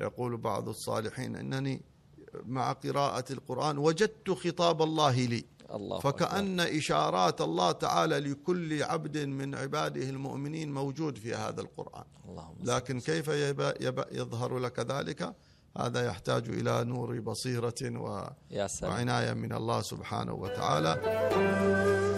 يقول بعض الصالحين إنني مع قراءة القرآن وجدت خطاب الله لي. الله فكأن إشارات الله تعالى لكل عبد من عباده المؤمنين موجود في هذا القرآن. اللهم. لكن كيف يبقى يبقى يظهر لك ذلك؟ هذا يحتاج إلى نور بصيرة و يا سلام. وعناية من الله سبحانه وتعالى.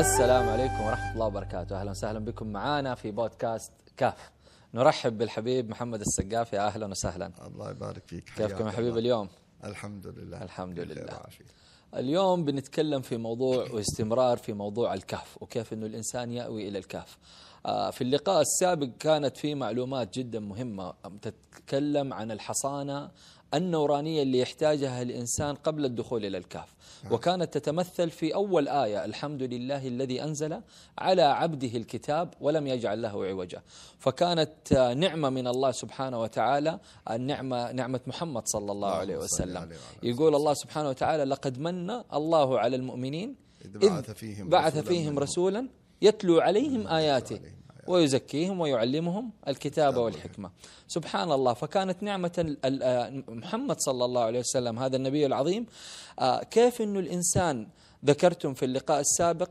السلام عليكم ورحمة الله وبركاته. أهلا وسهلا بكم معنا في بودكاست كاف. نرحب بالحبيب محمد السقاف يا أهلا وسهلا. الله يبارك فيك. كيفكم يا حبيب. اليوم؟ الحمد لله. الحمد لله. اليوم بنتكلم في موضوع واستمرار في موضوع الكهف وكيف أنه الإنسان يأوي إلى الكهف. آه، في اللقاء السابق كانت في معلومات جدا مهمة. تتكلم عن الحصانة النورانية اللي يحتاجها الإنسان قبل الدخول إلى الكهف. وكانت تتمثل في أول آية الحمد لله الذي أنزل على عبده الكتاب ولم يجعل له عوجا. فكانت نعمة من الله سبحانه وتعالى النعمة نعمة محمد صلى الله عليه وسلم. يقول الله سبحانه وتعالى لقد من الله على المؤمنين إذ بعث فيهم رسولا يتلو عليهم آياته. ويزكيهم ويعلمهم الكتاب والحكمة. سبحان الله فكانت نعمة آه، محمد صلى الله عليه وسلم هذا النبي العظيم. آه، كيف أنه الإنسان ذكرتم في اللقاء السابق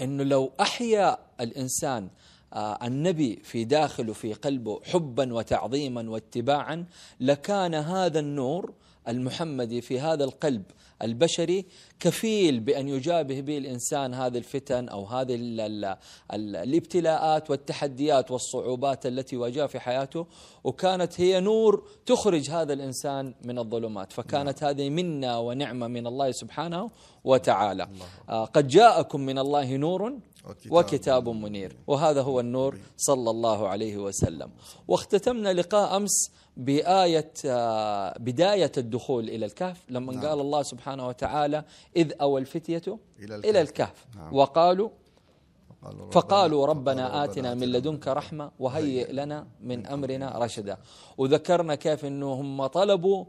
إنه لو أحيا الإنسان آه، النبي في داخله في قلبه حبا وتعظيما واتباعا لكان هذا النور المحمدي في هذا القلب البشري كفيل بأن يجابه به الإنسان هذه الفتن أو هذه ال ال ال الابتلاءات والتحديات والصعوبات التي واجهها في حياته وكانت هي نور تخرج هذا الإنسان من الظلمات. فكانت هذه منا ونعمة من الله سبحانه وتعالى. آه، قد جاءكم من الله نور وكتاب منير. وهذا هو النور صلى الله عليه وسلم. واختتمنا لقاء أمس بآية آه، بداية الدخول إلى الكهف. لما نعم. قال الله سبحانه وتعالى إذ أوى الفتية إلى إلى الكهف. نعم. وقالوا فقالوا ربنا آتنا من لدنك رحمة وهيئ لنا من أمرنا رشدا. وذكرنا كيف أنه هم طلبوا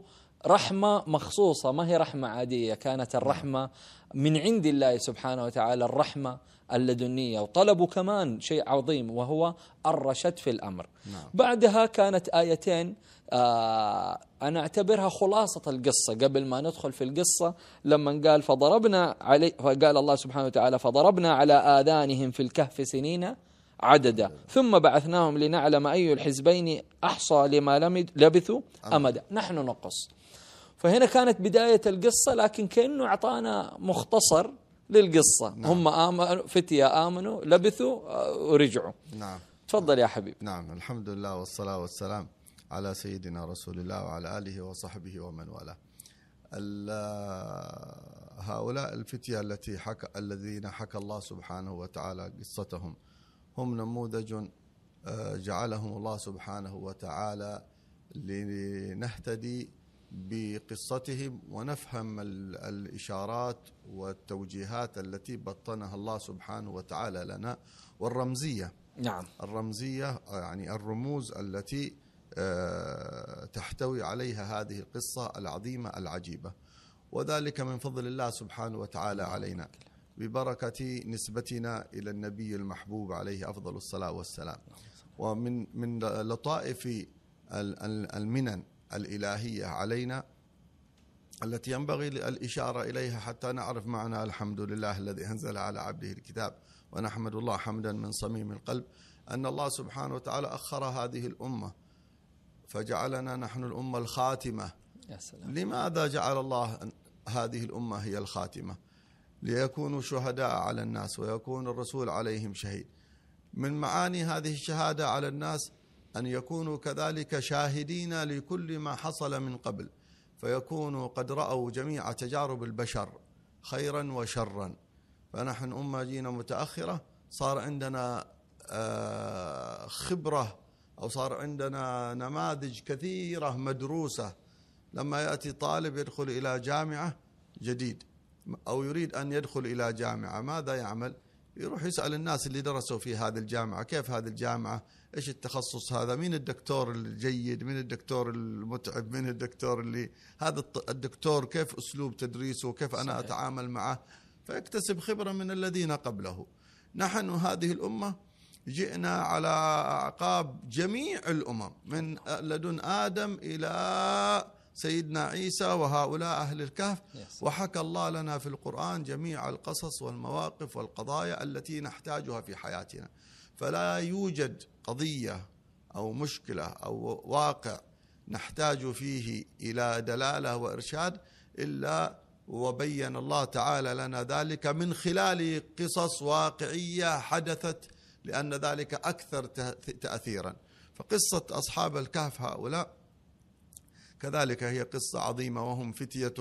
رحمة مخصوصة. ما هي رحمة عادية؟ كانت الرحمة من عند الله سبحانه وتعالى الرحمة اللدنية وطلبوا كمان شيء عظيم وهو الرشد في الأمر. نعم. بعدها كانت آيتين آه أنا أعتبرها خلاصة القصة. قبل ما ندخل في القصة لما قال فضربنا علي فقال الله سبحانه وتعالى فضربنا على آذانهم في الكهف سنين عددا. ثم بعثناهم لنعلم أي الحزبين أحصى لما لمد- لبثوا أمدا. نحن نقص. فهنا كانت بداية القصة لكن كأنه أعطانا مختصر للقصة. نعم. هم آمنوا فتية آمنوا لبثوا آه، ورجعوا. نعم. تفضل يا حبيب نعم الحمد لله والصلاة والسلام على سيدنا رسول الله وعلى آله وصحبه ومن والاه. ال- هؤلاء الفتية التي حكى الذين حكى الله سبحانه وتعالى قصتهم هم نموذج آه، جعلهم الله سبحانه وتعالى لنهتدي بقصتهم ونفهم ال- الإشارات والتوجيهات التي بطنها الله سبحانه وتعالى لنا والرمزية. نعم. الرمزية يعني الرموز التي آه، تحتوي عليها هذه القصة العظيمة العجيبة. وذلك من فضل الله سبحانه وتعالى علينا. ببركة نسبتنا إلى النبي المحبوب عليه أفضل الصلاة والسلام. ومن من لطائف ال- ال- المنن الإلهية علينا التي ينبغي الإشارة إليها حتى نعرف معنى الحمد لله الذي أنزل على عبده الكتاب. ونحمد الله حمدا من صميم القلب أن الله سبحانه وتعالى أخر هذه الأمة فجعلنا نحن الأمة الخاتمة. يا سلام. لماذا جعل الله هذه الأمة هي الخاتمة؟ ليكونوا شهداء على الناس ويكون الرسول عليهم شهيد. من معاني هذه الشهادة على الناس أن يكونوا كذلك شاهدين لكل ما حصل من قبل فيكونوا قد رأوا جميع تجارب البشر خيرا وشرا. فنحن أمة جينا متأخرة صار عندنا آه، خبرة أو صار عندنا نماذج كثيرة مدروسة. لما يأتي طالب يدخل إلى جامعة جديد أو يريد أن يدخل إلى جامعة ماذا يعمل؟ يروح يسأل الناس اللي درسوا في هذه الجامعة كيف هذه الجامعة؟ إيش التخصص هذا؟ مين الدكتور الجيد؟ مين الدكتور المتعب؟ مين الدكتور اللي هذا الدكتور كيف أسلوب تدريسه؟ كيف أنا صحيح. أتعامل معه؟ فيكتسب خبرة من الذين قبله. نحن هذه الأمة جئنا على أعقاب جميع الأمم من لدن آدم إلى سيدنا عيسى وهؤلاء أهل الكهف. وحكى الله لنا في القرآن جميع القصص والمواقف والقضايا التي نحتاجها في حياتنا. فلا يوجد قضية أو مشكلة أو واقع نحتاج فيه إلى دلالة وإرشاد إلا وبين الله تعالى لنا ذلك من خلال قصص واقعية حدثت لأن ذلك أكثر تاثيرا. فقصة أصحاب الكهف هؤلاء كذلك هي قصة عظيمة وهم فتية.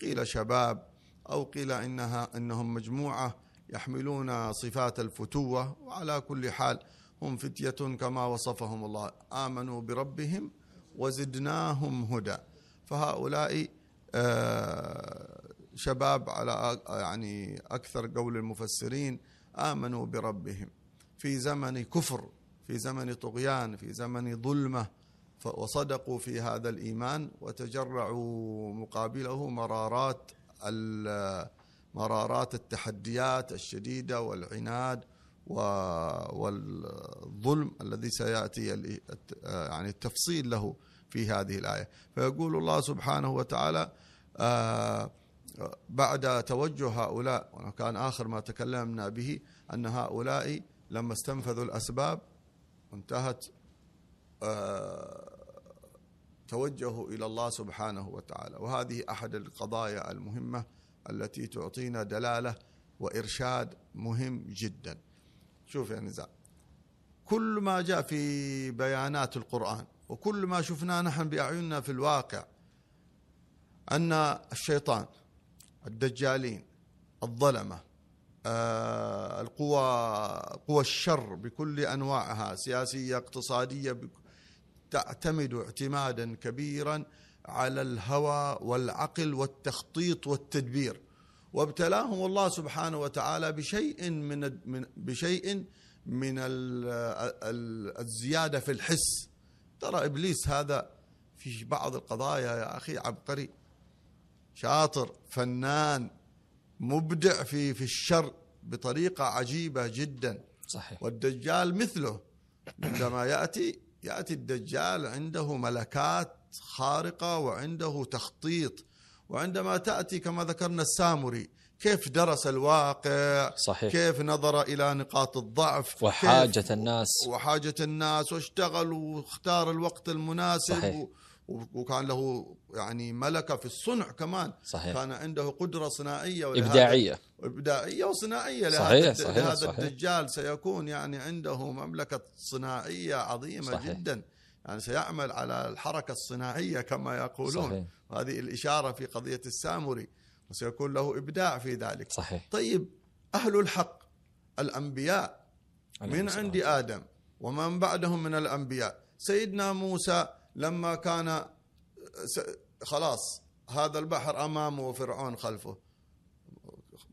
قيل شباب أو قيل انها إنهم مجموعة يحملون صفات الفتوة وعلى كل حال هم فتية كما وصفهم الله. آمنوا بربهم وزدناهم هدى. فهؤلاء آه، شباب على يعني أكثر قول المفسرين آمنوا بربهم. في زمن كفر في زمن طغيان في زمن ظلمة وصدقوا في هذا الإيمان وتجرعوا مقابله مرارات مرارات التحديات الشديدة والعناد والظلم الذي سيأتي الت- يعني التفصيل له في هذه الآية. فيقول الله سبحانه وتعالى آه، بعد توجه هؤلاء وكان آخر ما تكلمنا به أن هؤلاء لما استنفذوا الأسباب وانتهت آه، توجهوا إلى الله سبحانه وتعالى. وهذه أحد القضايا المهمة التي تعطينا دلالة وإرشاد مهم جدا. شوف يا نزار كل ما جاء في بيانات القرآن وكل ما شفناه نحن بأعيننا في الواقع أن الشيطان الدجالين الظلمة آه، القوى قوى الشر بكل أنواعها سياسية اقتصادية بك- تعتمد اعتمادا كبيرا على الهوى والعقل والتخطيط والتدبير. وابتلاهم الله سبحانه وتعالى بشيء من بشيء من ال- ال- الزيادة في الحس. ترى إبليس هذا في بعض القضايا يا أخي عبقري. شاطر فنان مبدع في في الشر بطريقة عجيبة جدا. صحيح. والدجال مثله. عندما يأتي يأتي الدجال عنده ملكات خارقة وعنده تخطيط. وعندما تأتي كما ذكرنا السامري كيف درس الواقع صحيح. كيف نظر إلى نقاط الضعف وحاجة الناس وحاجة الناس واشتغل واختار الوقت المناسب صحيح. وكان له يعني ملكة في الصنع كمان صحيح كان عنده قدرة صناعية إبداعية إبداعية وصناعية صحيح، لهذا صحيح، لهذا صحيح. الدجال سيكون يعني عنده مملكة صناعية عظيمة. صحيح. جدا يعني سيعمل على الحركة الصناعية كما يقولون. صحيح. هذه الإشارة في قضية السامري وسيكون له إبداع في ذلك. صحيح. طيب أهل الحق الأنبياء من عند آدم ومن بعدهم من الأنبياء. سيدنا موسى لما كان خلاص هذا البحر أمامه وفرعون خلفه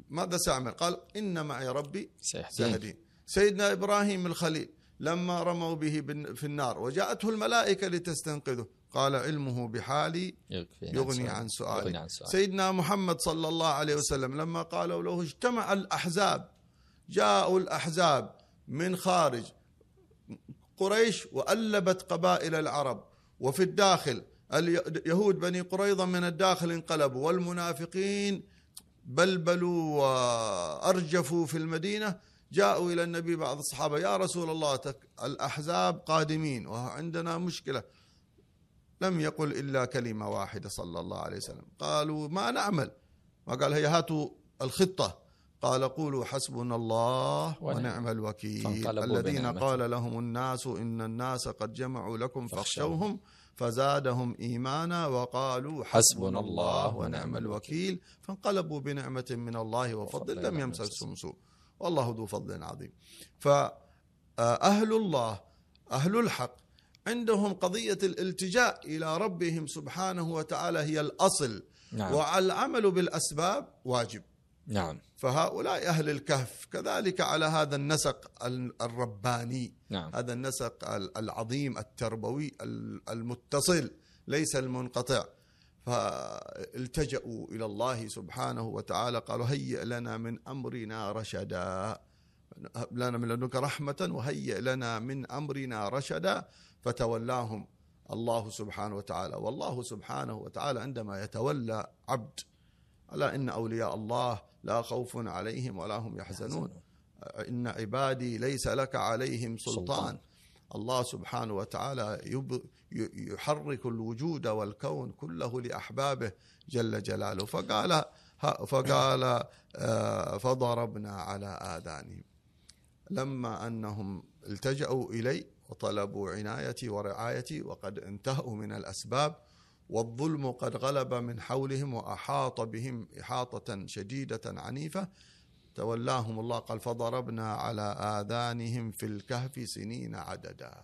ماذا سيعمل؟ قال إن معي ربي سيهدين. سيدنا إبراهيم الخليل لما رموا به في النار. وجاءته الملائكة لتستنقذه. قال علمه بحالي يغني يغني عن سؤالي. يغني عن سؤالي. سيدنا محمد صلى الله عليه وسلم لما قالوا له اجتمع الأحزاب جاءوا الأحزاب من خارج قريش وألبت قبائل العرب. وفي الداخل اليهود بني قريظة من الداخل انقلبوا. والمنافقين بلبلوا وأرجفوا في المدينة. جاءوا إلى النبي بعض الصحابة يا رسول الله تك الأحزاب قادمين وعندنا مشكلة. لم يقل إلا كلمة واحدة صلى الله عليه وسلم. قالوا ما نعمل؟ ما قال هي هاتوا الخطة. قال قولوا حسبنا الله ونعم. الوكيل. الذين. قال لهم الناس إن الناس قد جمعوا لكم فاخشوهم. فزادهم إيمانا وقالوا حسبنا الله ونعم الوكيل. فانقلبوا بنعمة من الله وفضل لم يمسسهم سوء. والله ذو فضل عظيم. فأهل الله أهل الحق عندهم قضية الالتجاء إلى ربهم سبحانه وتعالى هي الأصل نعم. والعمل بالأسباب واجب. نعم. فهؤلاء أهل الكهف كذلك على هذا النسق ال- الرباني نعم. هذا النسق ال- العظيم التربوي ال- المتصل ليس المنقطع. فالتجأوا إلى الله سبحانه وتعالى قالوا هيئ لنا من أمرنا رشدا. لنا من لدنك رحمة وهيئ لنا من أمرنا رشدا. فتولاهم الله سبحانه وتعالى. والله سبحانه وتعالى عندما يتولى عبد ألا إن أولياء الله لا خوف عليهم ولا هم يحزنون. إن عبادي ليس لك عليهم سلطان. الله سبحانه وتعالى يحرك الوجود والكون كله لأحبابه جل جلاله. فقال فقال آه، فضربنا على آذانهم. لما أنهم التجأوا إلي وطلبوا عنايتي ورعايتي وقد انتهوا من الأسباب والظلم قد غلب من حولهم وأحاط بهم إحاطة شديدة عنيفة تولاهم الله قال فضربنا على آذانهم في الكهف سنين عددا.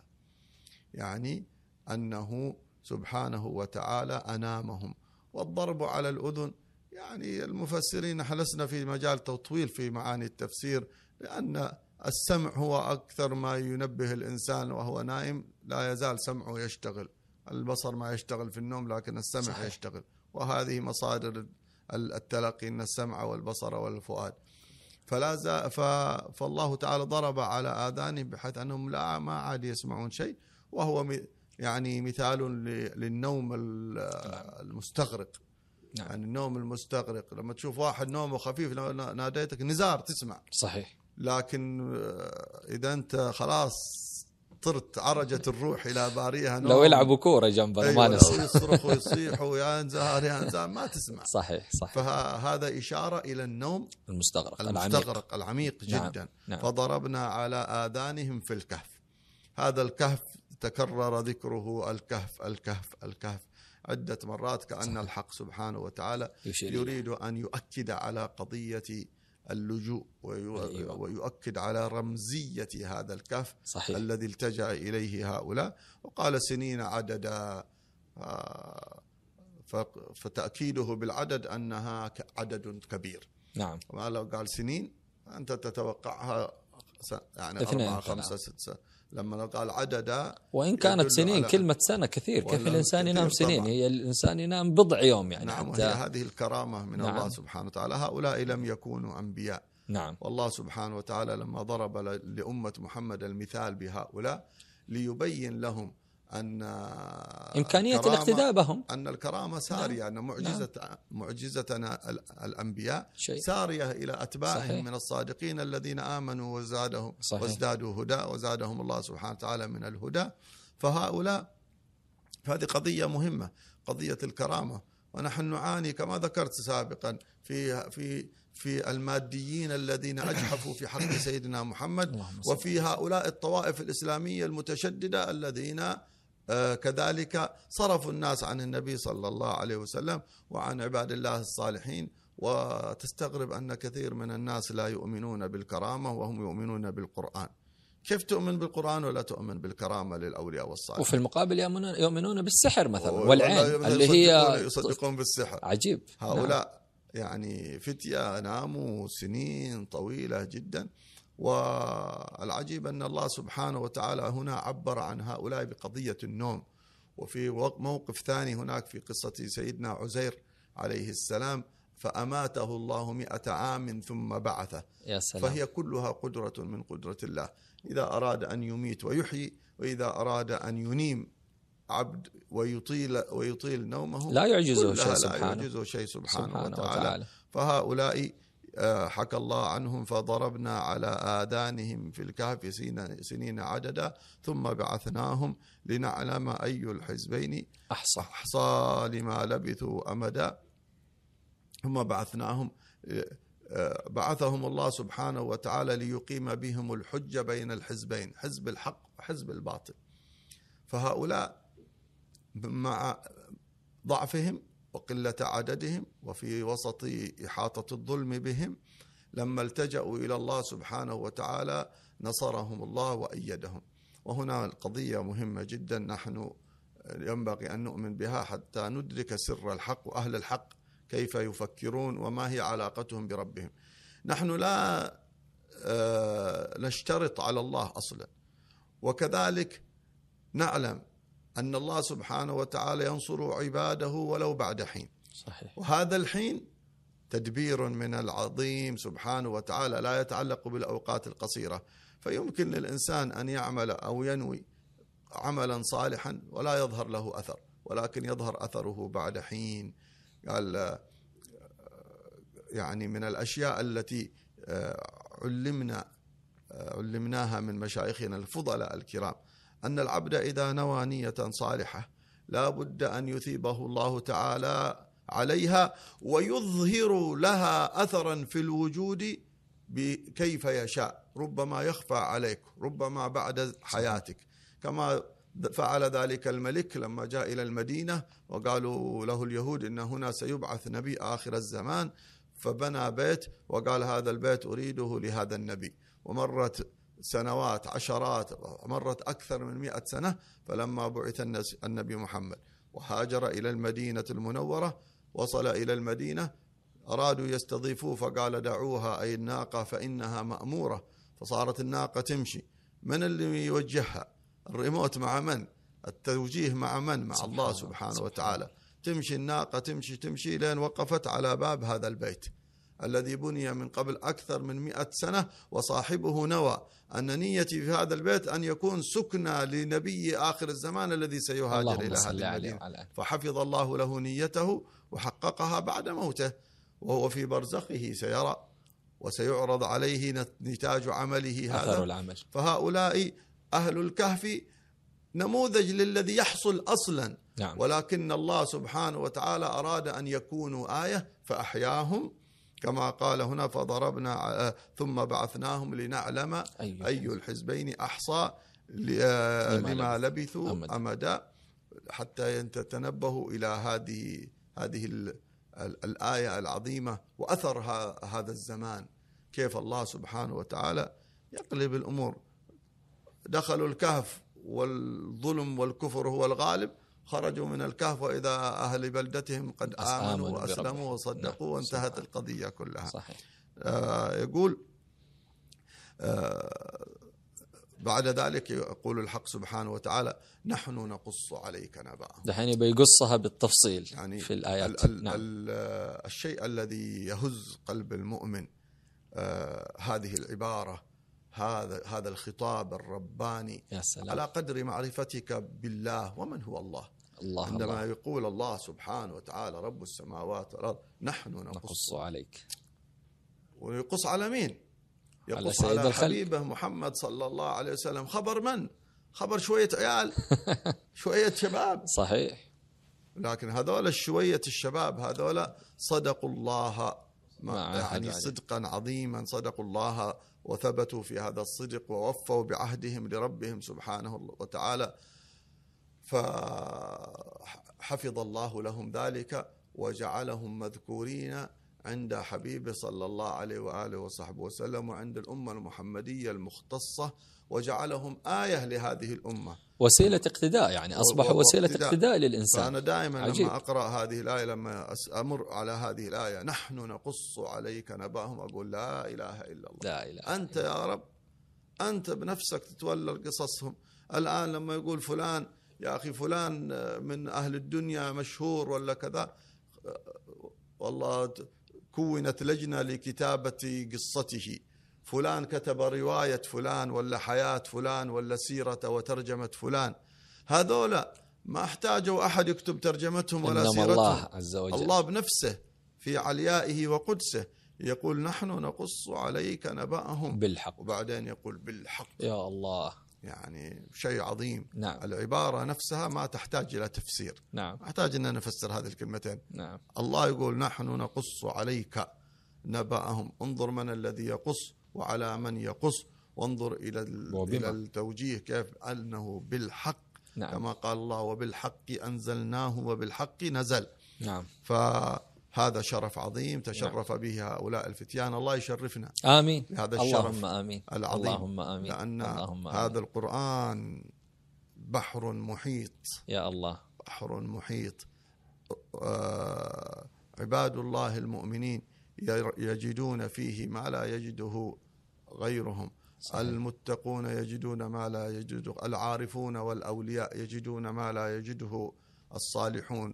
يعني أنه سبحانه وتعالى أنامهم. والضرب على الأذن يعني المفسرين نحن لسنا في مجال تطويل في معاني التفسير لأن السمع هو أكثر ما ينبه الإنسان وهو نائم لا يزال سمعه يشتغل. البصر ما يشتغل في النوم لكن السمع صحيح. يشتغل. وهذه مصادر التلقي إن السمع والبصر والفؤاد. فلا زا ف... فالله تعالى ضرب على اذانهم بحيث أنهم لا ما عاد يسمعون شيء وهو م... يعني مثال ل... للنوم ال- المستغرق. نعم. يعني النوم المستغرق لما تشوف واحد نومه خفيف ناديتك نزار تسمع. صحيح. لكن آه، إذا أنت خلاص طرت عرجت الروح إلى باريها نوم. لو يلعبوا كورة جنبنا أيوة ما نسمع يصرخ ويصيح ويا انزهار يا انزهار ما تسمع. صحيح صحيح. فهذا إشارة إلى النوم المستغرق العميق. المستغرق العميق نعم، جدا. نعم. فضربنا على آذانهم في الكهف. هذا الكهف تكرر ذكره الكهف الكهف الكهف. عدة مرات كأن الحق سبحانه وتعالى. يريد أن يؤكد على قضية اللجوء أيوة. ويؤكد على رمزية هذا الكهف صحيح الذي التجأ إليه هؤلاء وقال سنين عددا آه، فتأكيده بالعدد أنها عدد كبير نعم وما لو قال سنين أنت تتوقعها يعني أربعة. خمسة ست سنة لما قال عددا وإن كانت سنين كلمة سنة كثير كيف كثير ينام سنين طبعاً. هي الإنسان ينام بضع يوم يعني نعم حتى هذه الكرامة من نعم. الله سبحانه وتعالى هؤلاء لم يكونوا أنبياء نعم والله سبحانه وتعالى لما ضرب لأمة محمد المثال بهؤلاء ليبين لهم أن إمكانية الكرامة- الاقتداء بهم أن الكرامة سارية أن معجزة معجزتنا ال- الأنبياء شيء سارية إلى أتباعهم صحيح. من الصادقين الذين آمنوا وزادهم صحيح. وازدادوا هدى وزادهم الله سبحانه وتعالى من الهدى فهؤلاء هذه قضية مهمة قضية الكرامة ونحن نعاني كما ذكرت سابقا في في في الماديين الذين أجحفوا في حق سيدنا محمد. وفي هؤلاء الطوائف الإسلامية المتشددة الذين آه، كذلك صرفوا الناس عن النبي صلى الله عليه وسلم وعن عباد الله الصالحين وتستغرب أن كثير من الناس لا يؤمنون بالكرامة وهم يؤمنون بالقرآن. كيف تؤمن بالقرآن ولا تؤمن بالكرامة للأولياء والصالحين؟ وفي المقابل يؤمنون يؤمنون بالسحر مثلا والعين اللي هي يصدقون بالسحر عجيب هؤلاء نعم. يعني فتية ناموا سنين طويلة جدا والعجيب أن الله سبحانه وتعالى هنا عبر عن هؤلاء بقضية النوم. وفي وق- موقف ثاني هناك في قصة سيدنا عزير عليه السلام فأماته الله مئة عام ثم بعثه. يا سلام. فهي كلها قدرة من قدرة الله. إذا أراد أن يميت ويحيي وإذا أراد أن ينيم عبد ويطيل ويطيل نومه لا يعجزه شيء لا سبحانه. يعجزه شيء سبحانه, سبحانه وتعالى, وتعالى. فهؤلاء حكى الله عنهم فضربنا على آذانهم في الكهف سنين عددا ثم بعثناهم لنعلم أي الحزبين أحصى. أحصى لما لبثوا أمدا. ثم بعثناهم آه، بعثهم الله سبحانه وتعالى ليقيم بهم الحجة بين الحزبين حزب الحق وحزب الباطل. فهؤلاء مع ضعفهم وقلة عددهم وفي وسط إحاطة الظلم بهم لما التجأوا إلى الله سبحانه وتعالى نصرهم الله وأيدهم. وهنا القضية مهمة جدا نحن ينبغي أن نؤمن بها حتى ندرك سر الحق وأهل الحق كيف يفكرون وما هي علاقتهم بربهم. نحن لا آه، نشترط على الله أصلا وكذلك نعلم أن الله سبحانه وتعالى ينصر عباده ولو بعد حين. صحيح. وهذا الحين تدبير من العظيم سبحانه وتعالى لا يتعلق بالأوقات القصيرة. فيمكن للإنسان أن يعمل أو ينوي عملا صالحا ولا يظهر له أثر ولكن يظهر أثره بعد حين. قال يعني من الأشياء التي آه، علمنا آه، علمناها من مشايخنا الفضلاء الكرام. أن العبد إذا نوى نية صالحة لا بد أن يثيبه الله تعالى عليها ويظهر لها اثرا في الوجود كيف يشاء. ربما يخفى عليك ربما بعد حياتك. كما فعل ذلك الملك لما جاء إلى المدينة وقالوا له اليهود إن هنا سيبعث نبي آخر الزمان فبنى بيت وقال هذا البيت أريده لهذا النبي. ومرت سنوات عشرات مرت أكثر من مئة سنة فلما بعث النبي محمد. وهاجر إلى المدينة المنورة وصل إلى المدينة أرادوا يستضيفوه فقال دعوها أي الناقة فإنها مأمورة. فصارت الناقة تمشي. من اللي يوجهها؟ الريموت مع من؟ التوجيه مع من؟ مع سبحان الله سبحانه سبحان وتعالى. تمشي الناقة تمشي تمشي لين وقفت على باب هذا البيت. الذي بني من قبل أكثر من مئة سنة وصاحبه نوى أن نيتي في هذا البيت أن يكون سكنى لنبي آخر الزمان الذي سيهاجر إلى هذه المدينة فحفظ الله له نيته وحققها بعد موته وهو في برزخه سيرى وسيعرض عليه نتاج عمله هذا العمل. فهؤلاء أهل الكهف نموذج للذي يحصل أصلا نعم. ولكن الله سبحانه وتعالى أراد أن يكونوا آية فأحياهم كما قال هنا فضربنا ثم بعثناهم لنعلم أي, أي الحزبين أحصى لما لبثوا. أمدا, أمدا حتى تتنبهوا إلى هذه هذه الآية العظيمة وأثر هذا الزمان. كيف الله سبحانه وتعالى يقلب الأمور. دخلوا الكهف والظلم والكفر هو الغالب. خرجوا من الكهف وإذا أهل بلدتهم قد آمنوا وأسلموا وصدقوا نعم. وانتهت القضية كلها صحيح. آه يقول آه بعد ذلك يقول الحق سبحانه وتعالى نحن نقص عليك نبأهم دحين بيقصها بالتفصيل يعني في الآيات ال ال نعم. ال الشيء الذي يهز قلب المؤمن آه هذه العبارة هذا هذا الخطاب الرباني يا سلام. على قدر معرفتك بالله ومن هو الله الله عندما الله. يقول الله سبحانه وتعالى رب السماوات والأرض نحن نقص, نقص عليك. ويقص على مين؟ يقص على, على حبيبه محمد صلى الله عليه وسلم. خبر من؟ خبر شوية عيال. شوية شباب. صحيح. لكن هذول شوية الشباب هذول صدقوا الله ما يعني صدقا عظيما صدقوا الله وثبتوا في هذا الصدق ووفوا بعهدهم لربهم سبحانه وتعالى. فحفظ الله لهم ذلك وجعلهم مذكورين عند حبيبه صلى الله عليه وآله وصحبه وسلم وعند الأمة المحمدية المختصة وجعلهم آية لهذه الأمة. وسيلة اقتداء يعني اصبحوا وسيلة اقتداء, اقتداء للإنسان. فأنا دائما عجيب. لما أقرأ هذه الآية لما أمر على هذه الآية نحن نقص عليك نبأهم أقول لا إله إلا الله. لا إله أنت يا رب أنت بنفسك تتولى قصصهم الآن لما يقول فلان يا أخي فلان من أهل الدنيا مشهور ولا كذا؟ والله كونت لجنة لكتابة قصته. فلان كتب رواية فلان ولا حياة فلان ولا سيرة وترجمة فلان. هذولا ما احتاجوا أحد يكتب ترجمتهم ولا سيرتهم. الله عز وجل. الله بنفسه في عليائه وقدسه. يقول نحن نقص عليك نبأهم. بالحق. وبعدين يقول بالحق. يا الله. يعني شيء عظيم. نعم. العبارة نفسها ما تحتاج إلى تفسير. نعم. محتاج أن نفسر هذه الكلمتين. نعم. الله يقول نحن نقص عليك نبأهم. انظر من الذي يقص وعلى من يقص. وانظر إلى إلى التوجيه كيف أنه بالحق. نعم. كما قال الله وبالحق أنزلناه وبالحق نزل. نعم. فهذا شرف عظيم تشرف نعم. به هؤلاء الفتيان. الله يشرفنا آمين. هذا الشرف اللهم آمين. العظيم. اللهم آمين. لأن اللهم آمين. هذا القرآن بحر محيط. يا الله. بحر محيط. آه عباد الله المؤمنين يجدون فيه ما لا يجده غيرهم. صحيح. المتقون يجدون ما لا يجده العارفون والأولياء يجدون ما لا يجده الصالحون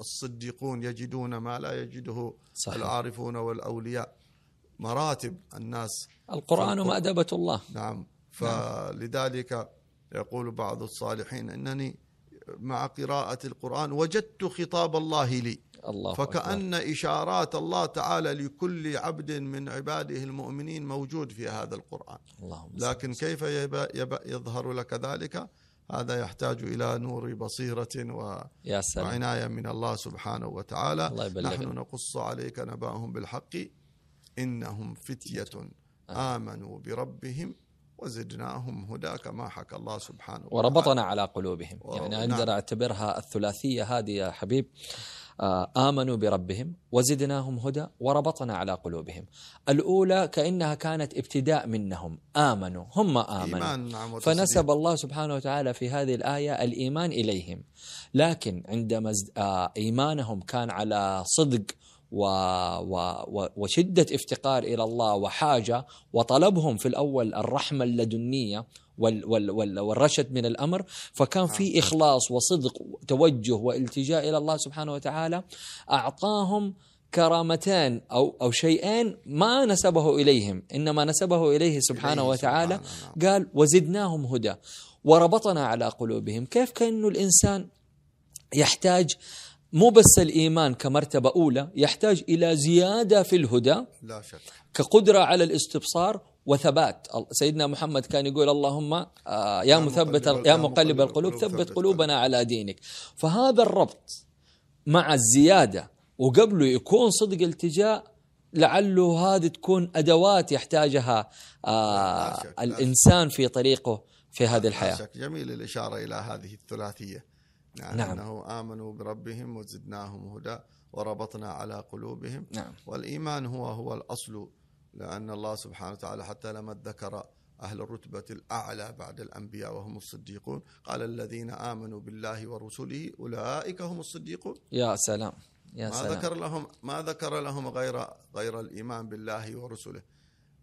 الصديقون يجدون ما لا يجده صحيح. العارفون والأولياء. مراتب الناس. القرآن مأدبة الله. نعم. فلذلك يقول بعض الصالحين إنني مع قراءة القرآن وجدت خطاب الله لي. الله أكبر. فكأن إشارات الله تعالى لكل عبد من عباده المؤمنين موجود في هذا القرآن. لكن كيف يظهر لك ذلك؟ هذا يحتاج إلى نور بصيرة و- يا سلام. وعناية من الله سبحانه وتعالى. الله يبلغنا. نحن نقص عليك نبأهم بالحق إنهم فتية. آمنوا بربهم وزدناهم هدى كما حكى الله سبحانه وتعالى. وربطنا على قلوبهم. و- يعني نعم. أقدر أعتبرها الثلاثية هذه يا حبيب. آه، آمنوا بربهم وزدناهم هدى وربطنا على قلوبهم. الأولى كأنها كانت ابتداء منهم. آمنوا هم آمنوا. إيمان نعم. فنسب الله سبحانه وتعالى في هذه الآية الإيمان إليهم. لكن عندما آه، إيمانهم كان على صدق و و وشدة افتقار إلى الله وحاجة وطلبهم في الأول الرحمة اللدنية وال وال وال والرشد من الأمر. فكان في إخلاص وصدق توجه والتجاء إلى الله سبحانه وتعالى أعطاهم كرامتان أو أو شيئين ما نسبه إليهم إنما نسبه إليه سبحانه وتعالى. نعم. قال وزدناهم هدى. وربطنا على قلوبهم. كيف كأنه الإنسان يحتاج مو بس الإيمان كمرتبة أولى يحتاج إلى زيادة في الهدى لا شك. كقدرة على الاستبصار وثبات. سيدنا محمد كان يقول اللهم آه، يا مثبت يا مقلب القلوب ثبت قلوبنا على دينك. فهذا الربط مع الزيادة وقبله يكون صدق التجاء لعله هذه تكون أدوات يحتاجها آه الإنسان في طريقه في هذه الحياة. جميل الإشارة إلى هذه الثلاثية. يعني نعم. أنه آمنوا بربهم وزدناهم هدى وربطنا على قلوبهم. نعم. والإيمان هو هو الأصل لأن الله سبحانه وتعالى حتى لما ذكر أهل الرتبة الأعلى بعد الأنبياء وهم الصديقون قال الذين آمنوا بالله ورسله أولئك هم الصديقون. يا سلام يا ما سلام. ذكر لهم ما ذكر لهم غير غير الإيمان بالله ورسله.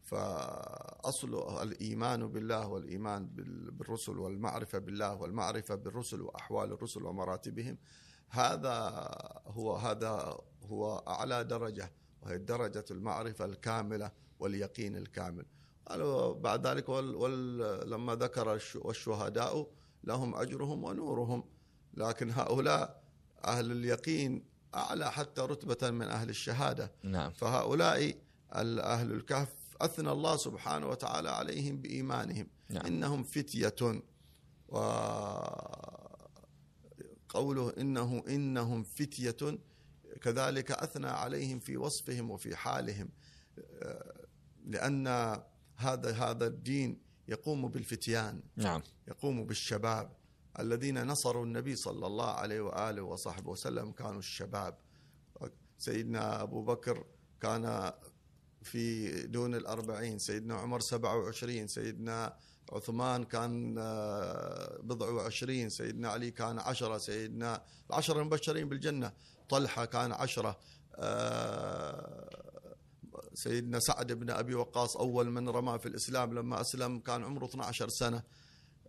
فأصل الإيمان بالله والإيمان بال- بالرسل والمعرفة بالله والمعرفة بالرسل وأحوال الرسل ومراتبهم هذا هو هذا هو أعلى درجة وهي درجة المعرفة الكاملة واليقين الكامل. قالوا بعد ذلك وال وال لما ذكر الش- والشهداء لهم أجرهم ونورهم. لكن هؤلاء أهل اليقين أعلى حتى رتبة من أهل الشهادة. نعم. فهؤلاء أهل الكهف أثنى الله سبحانه وتعالى عليهم بإيمانهم. نعم. إنهم فتية. وقوله إنه إنهم فتية كذلك أثنى عليهم في وصفهم وفي حالهم. لأن هذا هذا الدين يقوم بالفتيان نعم. يقوم بالشباب. الذين نصروا النبي صلى الله عليه وآله وصحبه وسلم كانوا الشباب. سيدنا أبو بكر كان في دون الأربعين سيدنا عمر سبعة وعشرين سيدنا عثمان كان آه، بضع وعشرين سيدنا علي كان عشرة سيدنا العشرة المبشرين بالجنة طلحة كان عشرة آه، سيدنا سعد بن أبي وقاص أول من رمى في الإسلام لما أسلم كان عمره 12 سنة.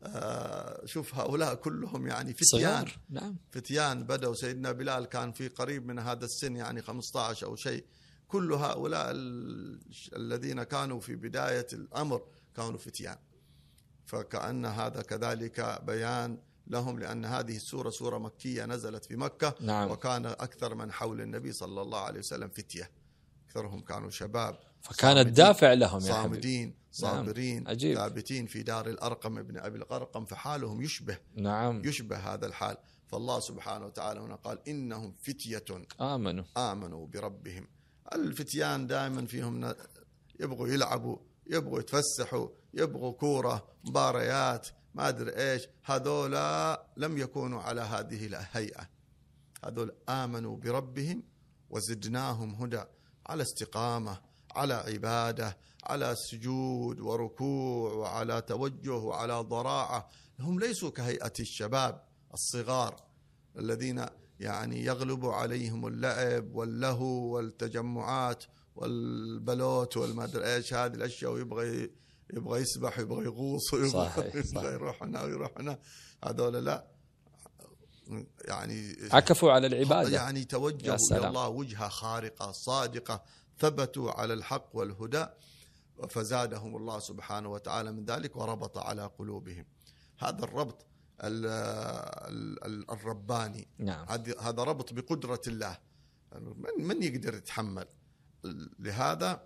آه، شوف هؤلاء كلهم يعني فتيان. نعم. فتيان بدأوا سيدنا بلال كان في قريب من هذا السن يعني 15 أو شيء. كل هؤلاء ال- الذين كانوا في بداية الأمر كانوا فتيان. فكأن هذا كذلك بيان لهم لأن هذه السورة سورة مكية نزلت في مكة نعم. وكان أكثر من حول النبي صلى الله عليه وسلم فتية. أكثرهم كانوا شباب فكانت صامدين- دافع لهم يا صامدين صابرين عجيب. ثابتين في دار الأرقم ابن أبي الأرقم فحالهم يشبه. نعم. يشبه هذا الحال. فالله سبحانه وتعالى هنا قال إنهم فتية. آمنوا. آمنوا بربهم. الفتيان دائما فيهم يبغوا يلعبوا يبغوا يتفسحوا يبغوا كورة مباريات ما أدري إيش. هذولا لم يكونوا على هذه الهيئة. هذول آمنوا بربهم وزدناهم هدى على استقامة على عبادة على سجود وركوع وعلى توجه وعلى ضراعة. هم ليسوا كهيئة الشباب الصغار الذين يعني يغلب عليهم اللعب واللهو والتجمعات والبلوت والمدري إيش هذه الأشياء ويبغى يبغى يسبح ويبغى يغوص ويبغى. يبغى يروح هنا ويروح هنا هذول لا يعني عكفوا على العبادة يعني توجهوا. إلى الله وجهة خارقة صادقة ثبتوا على الحق والهدى فزادهم الله سبحانه وتعالى من ذلك وربط على قلوبهم هذا الربط ال- ال- ال- الرباني. نعم. هذا هذا ربط بقدرة الله. من من يقدر يتحمل؟ لهذا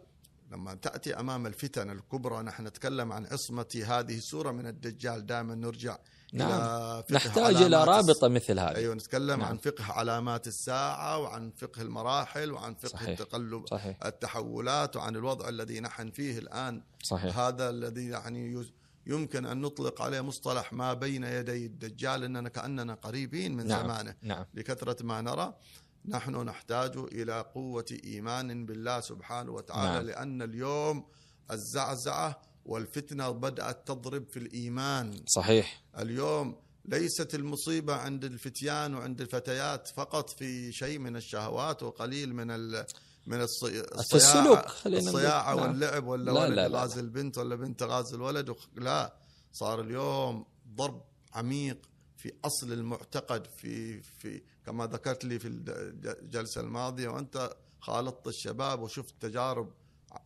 لما تأتي أمام الفتن الكبرى نحن نتكلم عن عصمة هذه السورة من الدجال. دائما نرجع نعم. نحتاج إلى رابطة مثل هذه. أيوة نتكلم نعم. عن فقه علامات الساعة وعن فقه المراحل وعن فقه صحيح. التقلب صحيح. التحولات وعن الوضع الذي نحن فيه الآن. صحيح. هذا الذي يعني يز- يمكن أن نطلق عليه مصطلح ما بين يدي الدجال أننا كأننا قريبين من نعم. زمانه نعم لكثرة ما نرى نحن نحتاج إلى قوة إيمان بالله سبحانه وتعالى نعم. لأن اليوم الزعزعة والفتنة بدأت تضرب في الإيمان صحيح اليوم ليست المصيبة عند الفتيان وعند الفتيات فقط في شيء من الشهوات وقليل من ال من الصي... في السلوك خلينا نقول. الصياعة نعم. واللعب ولا لا، ولد لا، لا، غازل البنت ولا بنت غازل الولد. وخ... لا. صار اليوم ضرب عميق في أصل المعتقد في في كما ذكرت لي في الجلسه الماضية. وأنت خالطت الشباب وشفت تجارب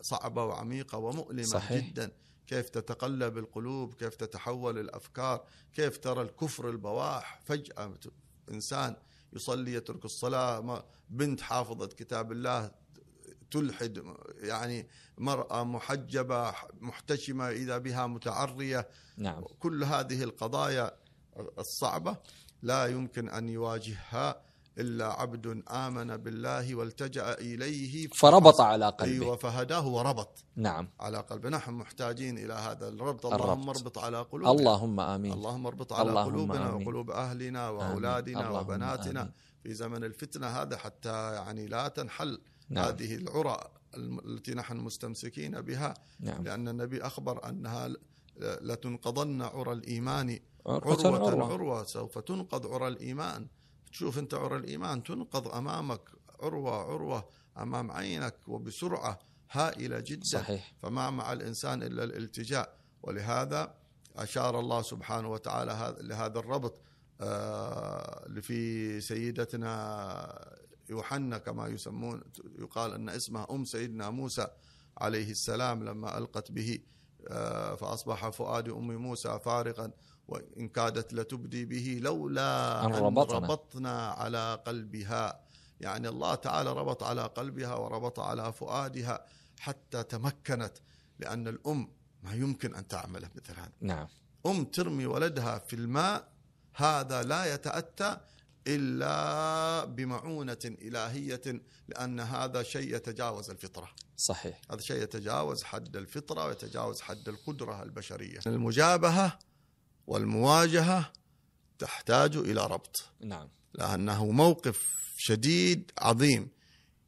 صعبة وعميقة ومؤلمة صحيح. جدا. كيف تتقلب القلوب كيف تتحول الأفكار كيف ترى الكفر البواح. فجأة إنسان يصلي يترك الصلاة. ما- بنت حافظه كتاب الله تلحد يعني مرأة محجبة محتشمة إذا بها متعرية. نعم. كل هذه القضايا الصعبة لا يمكن أن يواجهها إلا عبد آمن بالله والتجأ إليه. فربط على قلبه. أيوة فهداه وربط نعم. على قلبه. نحن محتاجين إلى هذا الربط. الربط. اللهم اربط على قلوبنا. اللهم آمين. اللهم اربط على اللهم قلوبنا آمين. وقلوب أهلنا. وأولادنا وبناتنا آمين. في زمن الفتنة هذا حتى يعني لا تنحل. نعم. هذه العرى التي نحن مستمسكين بها نعم. لأن النبي أخبر أنها لتنقضن عرى الإيمان. عروة عروة عروة سوف تنقض عرى الإيمان. تشوف أنت عرى الإيمان تنقض أمامك عروة عروة أمام عينك وبسرعة هائلة جدا. صحيح. فما مع الإنسان إلا الالتجاء. ولهذا أشار الله سبحانه وتعالى هذا- لهذا الربط آه، في سيدتنا يوحنا كما يسمون يقال أن اسمها أم سيدنا موسى عليه السلام لما ألقت به آه، فأصبح فؤاد أم موسى فارغا وإن كادت لتبدي به لولا أن ربطنا. ربطنا على قلبها. يعني الله تعالى ربط على قلبها وربط على فؤادها حتى تمكنت لأن الأم ما يمكن أن تعمل مثل هذا. نعم. أم ترمي ولدها في الماء هذا لا يتأتى إلا بمعونة إلهية لأن هذا شيء يتجاوز الفطرة. صحيح. هذا شيء يتجاوز حد الفطرة ويتجاوز حد القدرة البشرية. المجابهة والمواجهة تحتاج إلى ربط. نعم. لأنه موقف شديد عظيم.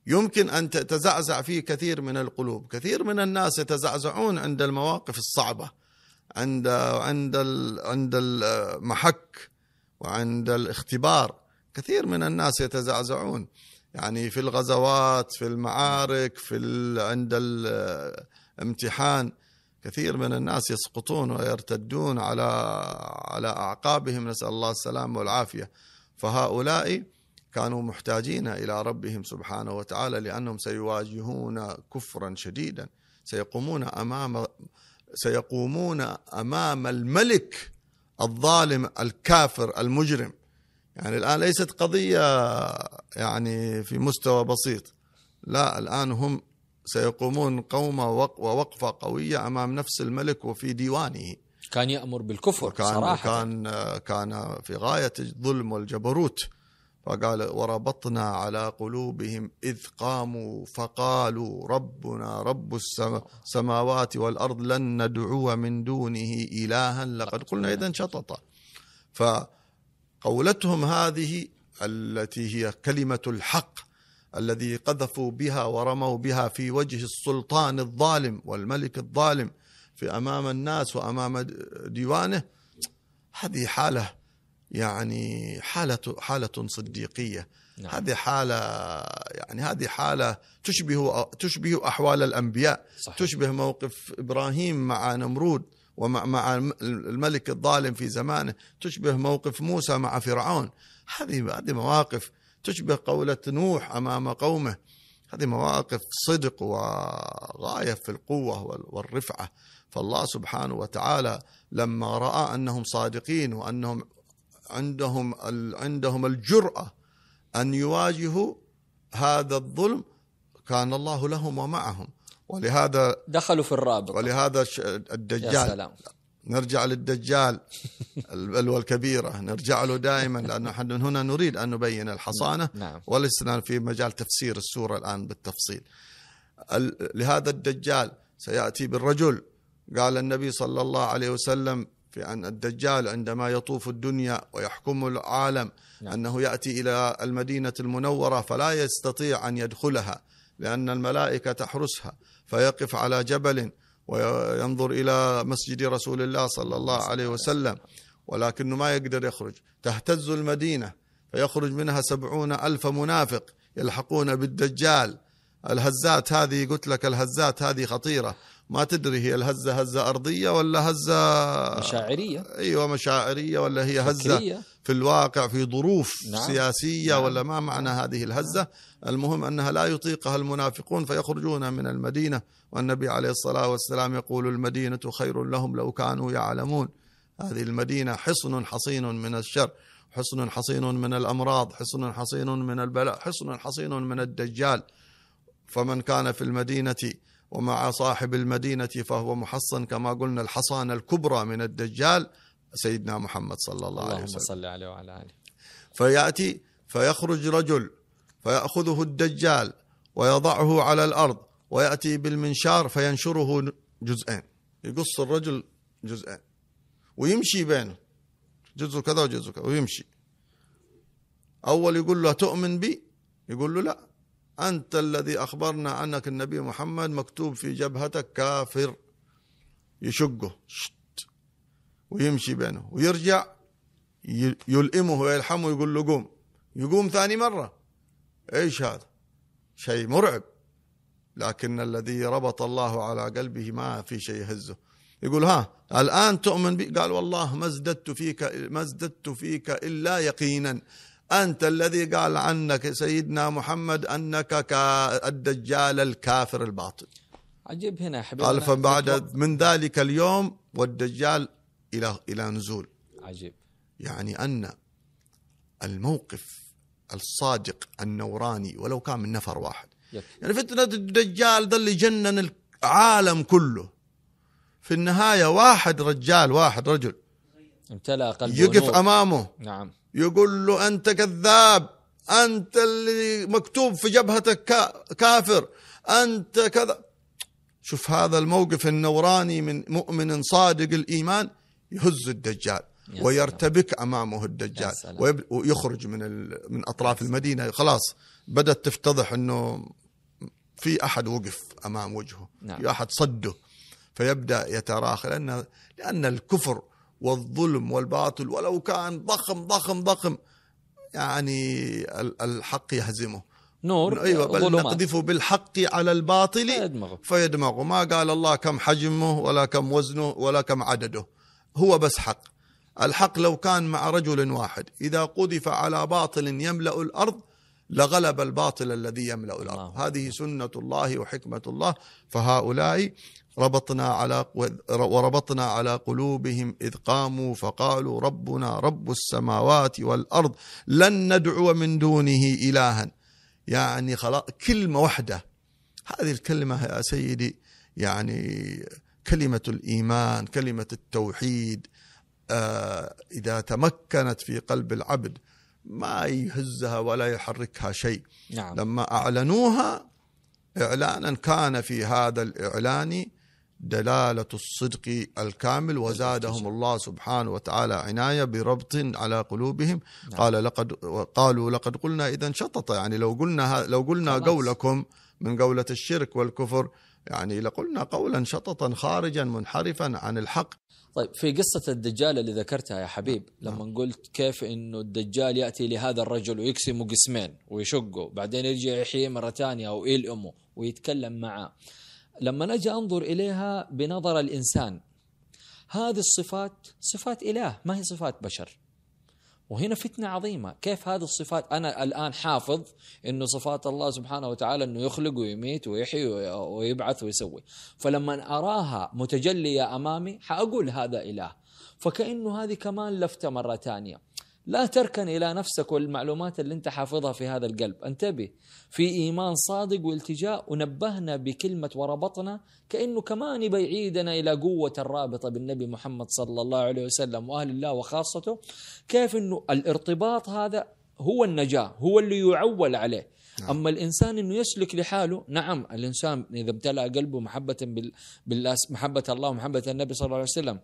يمكن أن تتزعزع فيه كثير من القلوب. كثير من الناس يتزعزعون عند المواقف الصعبة عند عند عند المحك وعند الاختبار. كثير من الناس يتزعزعون. يعني في الغزوات في المعارك في عند الامتحان كثير من الناس يسقطون ويرتدون على على أعقابهم. نسأل الله السلامه والعافية. فهؤلاء كانوا محتاجين إلى ربهم سبحانه وتعالى لأنهم سيواجهون كفرا شديدا. سيقومون امام سيقومون أمام الملك الظالم الكافر المجرم. يعني الآن ليست قضية يعني في مستوى بسيط. لا الآن هم سيقومون قومه وق- ووقفة قوية أمام نفس الملك وفي ديوانه. كان يأمر بالكفر وكان صراحة. كان كان في غاية الظلم والجبروت. فقال وربطنا على قلوبهم إذ قاموا فقالوا ربنا رب السما- السماوات والأرض لن ندعو من دونه إلها لقد قلنا اذا شططا فقولتهم هذه التي هي كلمة الحق الذي قذفوا بها ورموا بها في وجه السلطان الظالم والملك الظالم في أمام الناس وأمام ديوانه هذه حالة يعني حالة حالة صديقية نعم. هذه حالة يعني هذه حالة تشبه تشبه أحوال الأنبياء صحيح. تشبه موقف إبراهيم مع نمرود ومع مع الملك الظالم في زمانه تشبه موقف موسى مع فرعون. هذه هذه مواقف تشبه قولة نوح أمام قومه. هذه مواقف صدق وغاية في القوة والرفعة. فالله سبحانه وتعالى لما رأى أنهم صادقين وأنهم عندهم عندهم الجرأة أن يواجهوا هذا الظلم كان الله لهم ومعهم. ولهذا دخلوا في الرابط ولهذا الدجال. يا سلام. نرجع للدجال البلوى الكبيرة. نرجع له دائما لأن نحن هنا نريد أن نبين الحصانة. نعم. ولسنا في مجال تفسير السورة الآن بالتفصيل. لهذا الدجال سيأتي بالرجل. قال النبي صلى الله عليه وسلم في أن الدجال عندما يطوف الدنيا ويحكم العالم نعم. أنه يأتي إلى المدينة المنورة فلا يستطيع أن يدخلها لأن الملائكة تحرسها. فيقف على جبل وينظر إلى مسجد رسول الله صلى الله عليه وسلم ولكنه ما يقدر يخرج تهتز المدينة فيخرج منها سبعون ألف منافق يلحقون بالدجال الهزات هذه قلت لك الهزات هذه خطيرة ما تدري هي الهزة هزة أرضية ولا هزة مشاعرية أيوة مشاعرية ولا هي هزة فكرية. في الواقع في ظروف نعم. سياسية نعم. ولا ما معنى هذه الهزة المهم أنها لا يطيقها المنافقون فيخرجون من المدينة. والنبي عليه الصلاة والسلام يقول المدينة خير لهم لو كانوا يعلمون. هذه المدينة حصن حصين من الشر حصن حصين من الأمراض حصن حصين من البلاء حصن حصين من الدجال. فمن كان في المدينة ومع صاحب المدينة فهو محصن كما قلنا الحصانة الكبرى من الدجال سيدنا محمد صلى الله عليه وسلم. صلى عليه وعلى آله. فيأتي فيخرج رجل فيأخذه الدجال ويضعه على الأرض ويأتي بالمنشار فينشره جزئين. يقص الرجل جزئين ويمشي بينه جزء كذا وجزء كذا ويمشي. أول يقول له تؤمن بي؟ يقول له لا. أنت الذي أخبرنا عنك النبي محمد مكتوب في جبهتك كافر. يشقه ويمشي بينه. ويرجع يلئمه ويلحمه يقول له قوم. يقوم ثاني مرة. إيش هذا؟ شيء مرعب. لكن الذي ربط الله على قلبه ما في شيء يهزه. يقول ها الآن تؤمن بي؟ قال والله ما ازددت فيك ما ازددت فيك إلا يقينا. أنت الذي قال عنك سيدنا محمد أنك كالدجال الكافر الباطل. عجيب هنا حبيبي قال فبعد من ذلك اليوم والدجال إلى إلى نزول. عجيب. يعني أن الموقف الصادق النوراني ولو كان من نفر واحد. يك. يعني فتنة الدجال ذا اللي جنن العالم كله. في النهاية واحد رجال واحد رجل. امتلأ قلبه يقف نور. أمامه. نعم. يقول له أنت كذاب أنت اللي مكتوب في جبهتك كافر أنت كذا. شوف هذا الموقف النوراني من مؤمن صادق الإيمان يهز الدجال. ويرتبك أمامه الدجال ويخرج من من أطراف المدينة. خلاص بدأت تفتضح إنه في أحد وقف أمام وجهه نعم. في أحد صده فيبدأ يتراخى لأن لأن الكفر والظلم والباطل ولو كان ضخم ضخم ضخم يعني الحق يهزمه. نور أيوه بل نقذف بالحق على الباطل فيدمغه. فيدمغه. ما قال الله كم حجمه ولا كم وزنه ولا كم عدده. هو بس حق. الحق لو كان مع رجل واحد. إذا قذف على باطل يملأ الأرض لغلب الباطل الذي يملأ الأرض. الله. هذه سنة الله وحكمة الله. فهؤلاء ربطنا على وربطنا على قلوبهم إذ قاموا فقالوا ربنا رب السماوات والأرض لن ندعو من دونه إلها. يعني خلاص كلمة واحدة هذه الكلمة يا سيدي يعني كلمة الإيمان كلمة التوحيد آه إذا تمكنت في قلب العبد ما يهزها ولا يحركها شيء نعم. لما أعلنوها إعلانا كان في هذا الإعلان دلالة الصدق الكامل وزادهم الله سبحانه وتعالى عناية بربط على قلوبهم نعم. قال لقد قالوا لقد قلنا اذا شطط يعني لو قلنا لو قلنا. قولكم من قولة الشرك والكفر يعني لقلنا قولا شططا خارجا منحرفا عن الحق طيب في قصة الدجال اللي ذكرتها يا حبيب. لما قلت كيف إنه الدجال يأتي لهذا الرجل ويقسمه قسمين ويشقه بعدين يرجع يحييه مرة ثانية أو يلئمه ويتكلم معه لما نجي أنظر إليها بنظر الإنسان هذه الصفات صفات إله ما هي صفات بشر وهنا فتنة عظيمة. كيف هذه الصفات؟ أنا الآن حافظ أنه صفات الله سبحانه وتعالى أنه يخلق ويميت ويحيي ويبعث ويسوي. فلما أراها متجلية أمامي حأقول هذا إله. فكأنه هذه كمان لفتة مرة ثانية. لا تركن إلى نفسك والمعلومات اللي أنت حافظها في هذا القلب. انتبه في إيمان صادق والتجاء ونبهنا بكلمة وربطنا كأنه كمان يبي يعيدنا إلى قوة الرابطة بالنبي محمد صلى الله عليه وسلم وأهل الله وخاصته. كيف أنه الارتباط هذا هو النجاة هو اللي يعول عليه. نعم. أما الإنسان أنه يسلك لحاله نعم الإنسان إذا امتلأ قلبه محبة بالله محبة الله ومحبة النبي صلى الله عليه وسلم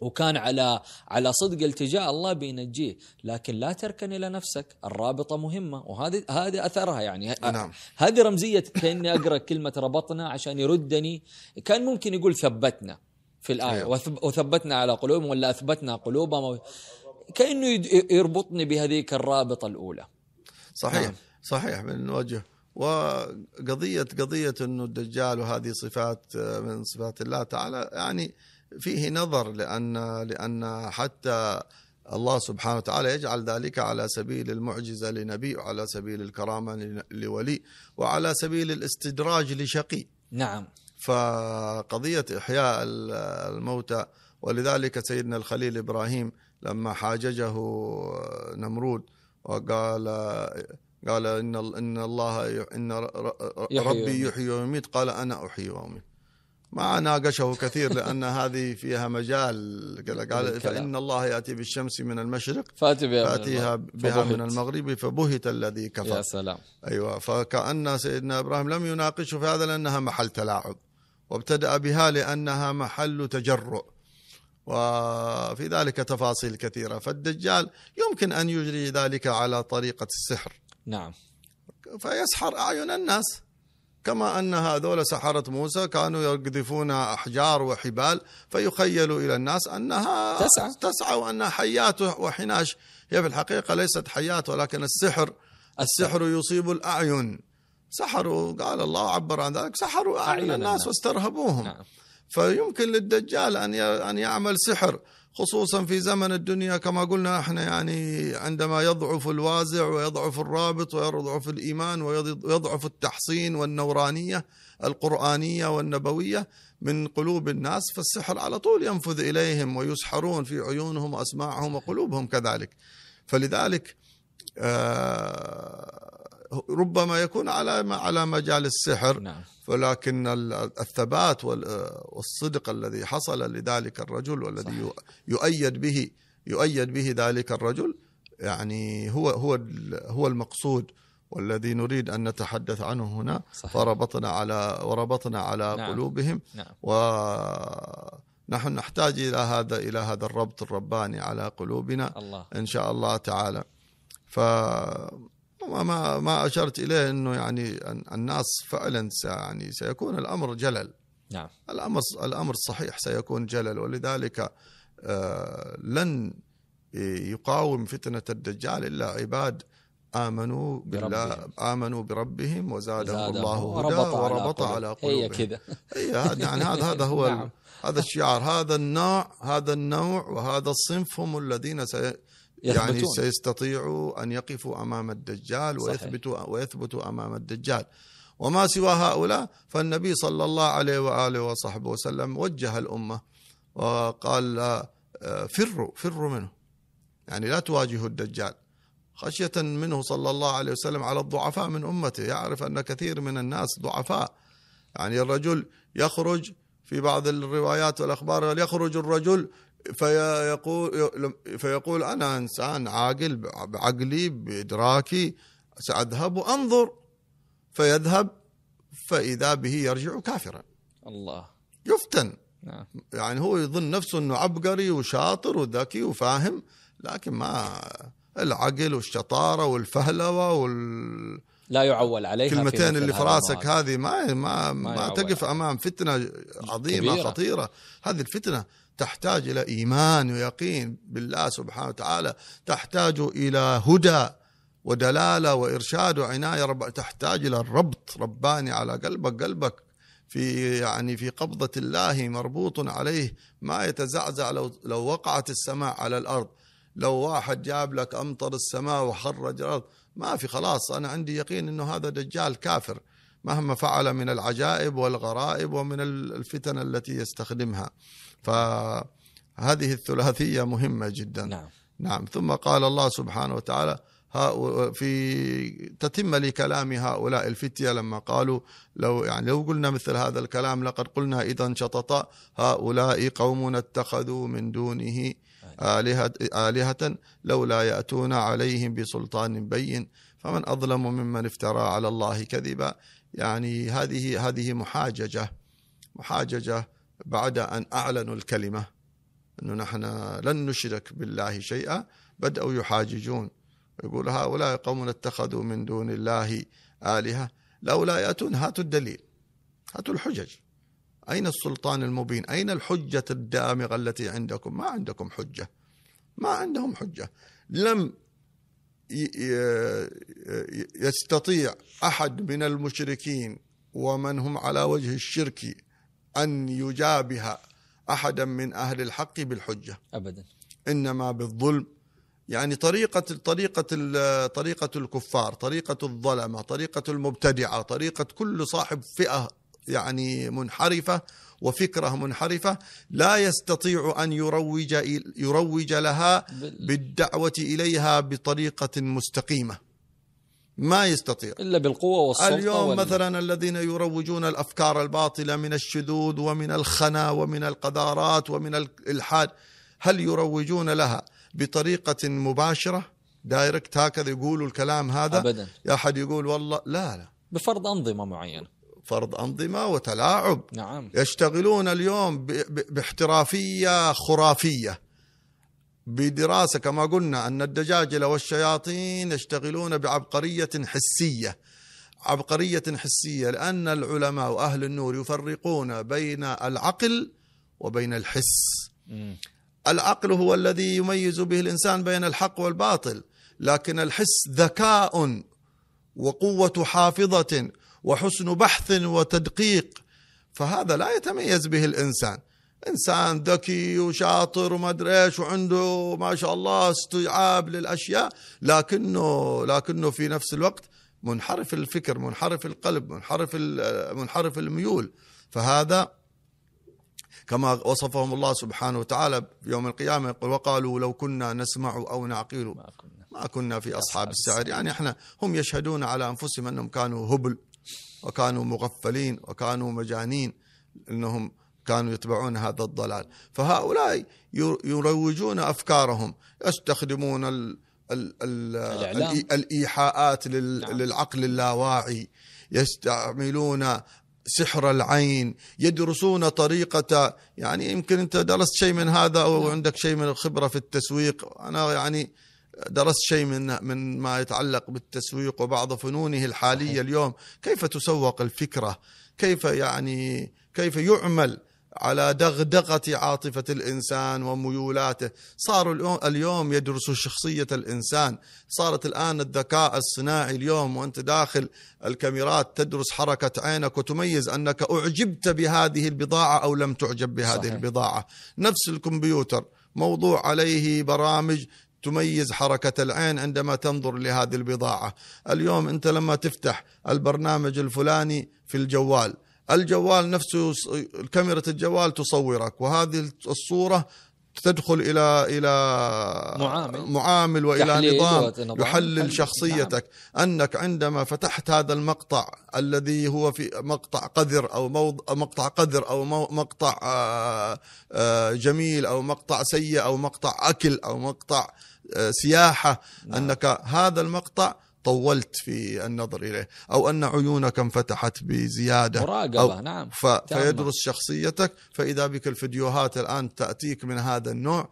وكان على على صدق التجاء الله بينجيه. لكن لا تركن إلى نفسك الرابطة مهمة. وهذه هذه أثرها يعني. نعم. هذه رمزية كأني أقرأ كلمة ربطنا عشان يردني. كان ممكن يقول ثبتنا في الآية. أيوه. وثبتنا على قلوبهم ولا أثبتنا قلوبهم. كأنه يربطني بهذيك الرابطة الأولى. صحيح. نعم. صحيح. من وجه. وقضية قضية إنه الدجال وهذه صفات من صفات الله تعالى. يعني فيه نظر لأن لأن حتى الله سبحانه وتعالى يجعل ذلك على سبيل المعجزة لنبي وعلى سبيل الكرامة لولي وعلى سبيل الاستدراج لشقي. نعم. فقضية إحياء الموتى ولذلك سيدنا الخليل إبراهيم لما حاججه نمرود وقال قال إن إن الله إن ربي يحيي ويميت. قال أنا أحيي وأميت. ما ناقشه كثير لأن هذه فيها مجال. قال فإن الله يأتي بالشمس من المشرق فأتي بها فأتيها بها من المغرب فبهت الذي كفر. يا سلام. أيوه فكأن سيدنا إبراهيم لم يناقشه في هذا لأنها محل تلاعب وابتدأ بها لأنها محل تجرؤ وفي ذلك تفاصيل كثيرة. فالدجال يمكن أن يجري ذلك على طريقة السحر. نعم. فيسحر أعين الناس. كما أن هذول سحرة موسى كانوا يقذفون أحجار وحبال فيخيل إلى الناس أنها تسعى, تسعى وأنها حيات وحناش. هي في الحقيقة ليست حيات ولكن السحر السحر. يصيب الأعين. سحروا قال الله عبر عن ذلك سحروا أعين الناس واسترهبوهم. نعم. فيمكن للدجال أن أن يعمل سحر. خصوصا في زمن الدنيا كما قلنا إحنا يعني عندما يضعف الوازع ويضعف الرابط ويضعف الإيمان ويضعف التحصين والنورانية القرآنية والنبوية من قلوب الناس فالسحر على طول ينفذ إليهم ويسحرون في عيونهم وأسماعهم وقلوبهم كذلك. فلذلك آه ربما يكون على على مجال السحر نعم. ولكن الثبات والصدق الذي حصل لذلك الرجل والذي. يؤيد به يؤيد به ذلك الرجل يعني هو هو هو المقصود والذي نريد أن نتحدث عنه هنا صحيح. فربطنا على وربطنا على نعم. قلوبهم نعم. ونحن نحتاج إلى هذا إلى هذا الربط الرباني على قلوبنا الله. إن شاء الله تعالى ف ما ما أشرت إليه إنه يعني الناس فعلا يعني سيكون الأمر جلل. نعم. الأمر الأمر صحيح سيكون جلل ولذلك آه، لن يقاوم فتنة الدجال إلا عباد آمنوا بالله بربهم. آمنوا بربهم وزادهم الله هدى وربط على قلوبهم. هي كذا. هي يعني هذا هذا هو نعم. هذا الشعار هذا النوع هذا النوع وهذا الصنف هم الذين يثبتون. يعني سيستطيعوا أن يقفوا أمام الدجال ويثبتوا ويثبتوا أمام الدجال. وما سوى هؤلاء فالنبي صلى الله عليه وآله وصحبه وسلم وجه الأمة وقال آه، فروا فروا منه. يعني لا تواجهوا الدجال. خشية منه صلى الله عليه وسلم على الضعفاء من أمته. يعرف أن كثير من الناس ضعفاء. يعني الرجل يخرج في بعض الروايات والأخبار يخرج الرجل فيقول فيقول أنا إنسان عاقل بعقلي بإدراكي سأذهب وأنظر. فيذهب فإذا به يرجع كافرا. الله. يفتن. نعم. يعني هو يظن نفسه إنه عبقري وشاطر وذكي وفاهم لكن ما العقل والشطارة والفهلوة وال لا يعول عليها كلمتين اللي في راسك هذه ما ما, ما, ما تقف أمام فتنة عظيمة كبيرة. خطيرة. هذه الفتنة تحتاج إلى إيمان ويقين بالله سبحانه وتعالى تحتاج إلى هدى ودلالة وإرشاد وعناية رب تحتاج إلى الربط رباني على قلبك قلبك في يعني في قبضة الله مربوط عليه ما يتزعزع لو لو وقعت السماء على الأرض. لو واحد جاب لك أمطر السماء وخرج الأرض ما في خلاص أنا عندي يقين أنه هذا دجال كافر مهما فعل من العجائب والغرائب ومن الفتن التي يستخدمها. فهذه الثلاثية مهمة جدا. نعم. نعم. ثم قال الله سبحانه وتعالى في تتم لكلام هؤلاء الفتية لما قالوا لو يعني لو قلنا مثل هذا الكلام لقد قلنا إذا شطط هؤلاء قوم اتخذوا من دونه آلهة, آلهة لولا يأتون عليهم بسلطان بين. فمن أظلم ممن افترى على الله كذبا. يعني هذه هذه محاججة محاججة بعد أن أعلنوا الكلمة أنه نحن لن نشرك بالله شيئا بدأوا يحاججون. يقول هؤلاء قوم اتخذوا من دون الله آلهة. لولا يأتون هاتوا الدليل. هاتوا الحجج. أين السلطان المبين؟ أين الحجة الدامغة التي عندكم؟ ما عندكم حجة. ما عندهم حجة. لم يستطيع أحد من المشركين ومن هم على وجه الشرك أن يجابه أحدا من أهل الحق بالحجة. أبدا. إنما بالظلم. يعني طريقة طريقة طريقة الكفار، طريقة الظلمة، طريقة المبتدعة، طريقة كل صاحب فئة يعني منحرفة وفكرة منحرفة لا يستطيع أن يروج يروج لها بالدعوة إليها بطريقة مستقيمة. ما يستطيع. إلا بالقوة والسلطة اليوم مثلا الذين يروجون الأفكار الباطلة من الشذوذ ومن الخنا ومن القذارات ومن الإلحاد هل يروجون لها بطريقة مباشرة؟ دايركت هكذا يقولوا الكلام هذا؟ أبدا. يا أحد يقول والله لا لا. بفرض أنظمة معينة. فرض أنظمة وتلاعب. نعم. يشتغلون اليوم باحترافية خرافية. بدراسة كما قلنا أن الدجاجلة والشياطين يشتغلون بعبقرية حسية عبقرية حسية لأن العلماء وأهل النور يفرقون بين العقل وبين الحس. العقل هو الذي يميز به الإنسان بين الحق والباطل لكن الحس ذكاء وقوة حافظة وحسن بحث وتدقيق فهذا لا يتميز به الإنسان إنسان ذكي وشاطر وما أدري إيش وعنده ما شاء الله استيعاب للأشياء لكنه لكنه في نفس الوقت منحرف الفكر منحرف القلب منحرف منحرف الميول. فهذا كما وصفهم الله سبحانه وتعالى في يوم القيامة يقول وقالوا لو كنا نسمع أو نعقل ما كنا. ما كنا في أصحاب السعر يعني إحنا هم يشهدون على أنفسهم أنهم كانوا هبل وكانوا مغفلين وكانوا مجانين أنهم كانوا يتبعون هذا الضلال فهؤلاء يروجون أفكارهم يستخدمون ال ال ال الإعلام. الإيحاءات لل- نعم. للعقل اللاواعي يستعملون سحر العين يدرسون طريقة يعني يمكن أنت درست شيء من هذا أو نعم. عندك شيء من الخبرة في التسويق أنا يعني درست شيء من من ما يتعلق بالتسويق وبعض فنونه الحالية. اليوم كيف تسوق الفكرة كيف يعني كيف يعمل على دغدغة عاطفة الإنسان وميولاته. صاروا اليوم- يدرسوا شخصية الإنسان. صارت الآن الذكاء الصناعي اليوم وأنت داخل الكاميرات تدرس حركة عينك وتميز أنك أعجبت بهذه البضاعة أو لم تعجب بهذه صحيح. البضاعة. نفس الكمبيوتر. موضوع عليه برامج تميز حركة العين عندما تنظر لهذه البضاعة. اليوم أنت لما تفتح البرنامج الفلاني في الجوال الجوال نفسه كاميرا الجوال تصورك وهذه الصورة تدخل إلى إلى معامل. معامل وإلى تحليل نظام ونظام. يحلل نعم. شخصيتك أنك عندما فتحت هذا المقطع الذي هو في مقطع قذر أو موض... مقطع قذر أو مو... مقطع آه، آه، جميل أو مقطع سيء أو مقطع أكل أو مقطع آه، سياحة نعم. أنك هذا المقطع طولت في النظر إليه أو أن عيونك انفتحت بزيادة مراقبة أو نعم ف... فيدرس شخصيتك فإذا بك الفيديوهات الآن تأتيك من هذا النوع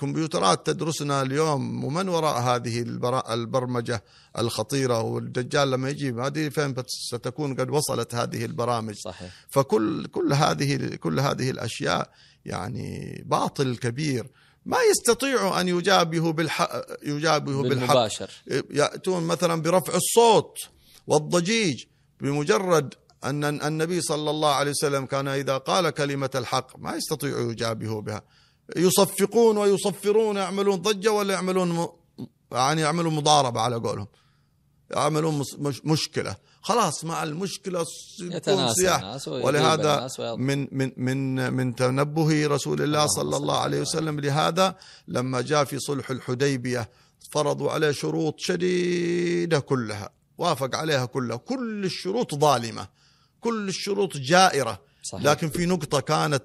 كمبيوترات تدرسنا اليوم ومن وراء هذه البرمجة الخطيرة والدجال لما يجي ما أدري فين ستكون قد وصلت هذه البرامج. صحيح. فكل كل هذه كل هذه الأشياء يعني باطل كبير. ما يستطيع أن يجابه بالحق يجابه بالحق. بالمباشر. يأتون مثلا برفع الصوت والضجيج بمجرد أن النبي صلى الله عليه وسلم كان إذا قال كلمة الحق ما يستطيعوا يجابهوا بها. يصفقون ويصفرون يعملون ضجة ولا يعملون. يعني يعملون مضاربة على قولهم. يعملون مش... مشكلة. خلاص مع المشكلة سياح. ولهذا من من من من تنبه رسول الله صلى الله عليه وسلم لهذا. لما جاء في صلح الحديبية فرضوا عليه شروط شديدة كلها وافق عليها كلها. كل الشروط ظالمة كل الشروط جائرة. صحيح. لكن في نقطة كانت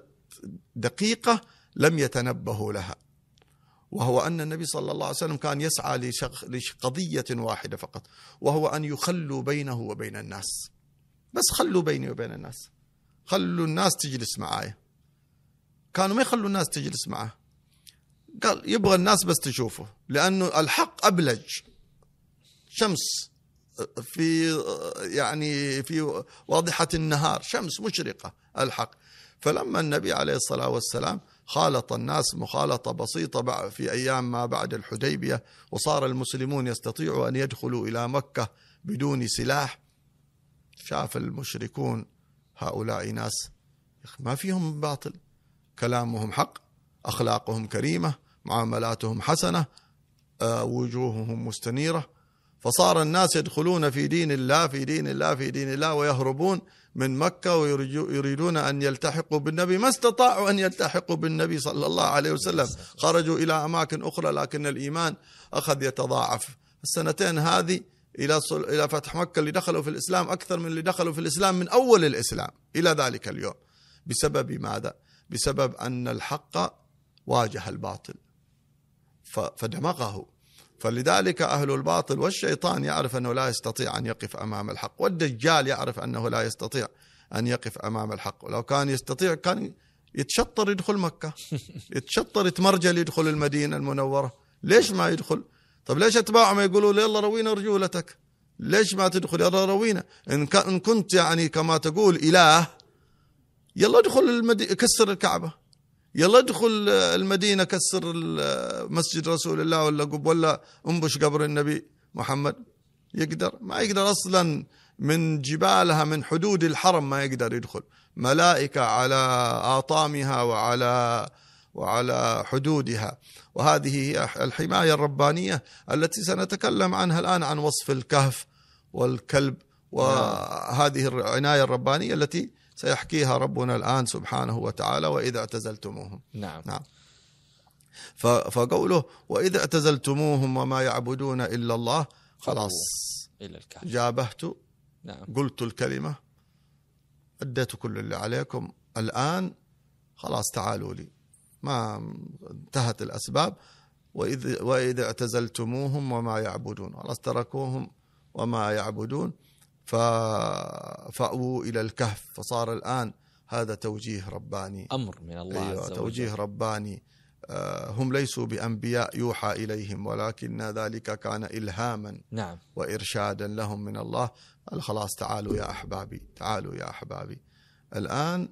دقيقة لم يتنبهوا لها. وهو أن النبي صلى الله عليه وسلم كان يسعى لقضية واحدة فقط وهو أن يخلوا بينه وبين الناس. بس خلوا بيني وبين الناس. خلوا الناس تجلس معاي كانوا ما يخلوا الناس تجلس معه قال يبغى الناس بس تشوفه لأنه الحق أبلج. شمس في يعني في واضحة النهار شمس مشرقة الحق. فلما النبي عليه الصلاة والسلام خالط الناس مخالطة بسيطة في أيام ما بعد الحديبية وصار المسلمون يستطيعوا أن يدخلوا إلى مكة بدون سلاح. شاف المشركون هؤلاء ناس. ما فيهم باطل. كلامهم حق أخلاقهم كريمة معاملاتهم حسنة آه، وجوههم مستنيرة. فصار الناس يدخلون في دين الله في دين الله في دين الله ويهربون من مكة ويريدون أن يلتحقوا بالنبي ما استطاعوا أن يلتحقوا بالنبي صلى الله عليه وسلم. خرجوا إلى أماكن أخرى لكن الإيمان أخذ يتضاعف. السنتين هذه إلى إلى فتح مكة اللي دخلوا في الإسلام أكثر من اللي دخلوا في الإسلام من أول الإسلام. إلى ذلك اليوم. بسبب ماذا؟ بسبب أن الحق واجه الباطل. فدمغه. فلذلك أهل الباطل والشيطان يعرف أنه لا يستطيع أن يقف أمام الحق والدجال يعرف أنه لا يستطيع أن يقف أمام الحق. ولو كان يستطيع كان يتشطر يدخل مكة يتشطر يتمرجل يدخل المدينة المنورة. ليش ما يدخل؟ طب ليش أتباعهم يقولوا يلا روينا رجولتك؟ ليش ما تدخل؟ يلا روينا. إن, إن كنت يعني كما تقول إله يلا ادخل المدينة كسر الكعبة. يلا ادخل المدينة كسر مسجد رسول الله ولا قب ولا انبش قبر النبي محمد. يقدر؟ ما يقدر أصلا. من جبالها من حدود الحرم ما يقدر يدخل. ملائكة على آطامها وعلى وعلى حدودها. وهذه هي الحماية الربانية التي سنتكلم عنها الآن عن وصف الكهف والكلب. وهذه العناية الربانية التي سيحكيها ربنا الآن سبحانه وتعالى وإذا اعتزلتموهم. نعم. نعم. فقوله وإذا اعتزلتموهم وما يعبدون إلا الله خلاص. إلى الكهف. جابهت نعم. قلت الكلمة أديت كل اللي عليكم. الآن خلاص تعالوا لي. ما انتهت الأسباب. وإذ وإذا اعتزلتموهم وما يعبدون. خلاص تركوهم وما يعبدون. فأووا إلى الكهف. فصار الآن هذا توجيه رباني. أمر من الله أيوة عز وجل. توجيه رباني. آه، هم ليسوا بأنبياء يوحى إليهم ولكن ذلك كان إلهاما نعم. وإرشادا لهم من الله. قال خلاص تعالوا يا أحبابي تعالوا يا أحبابي. الآن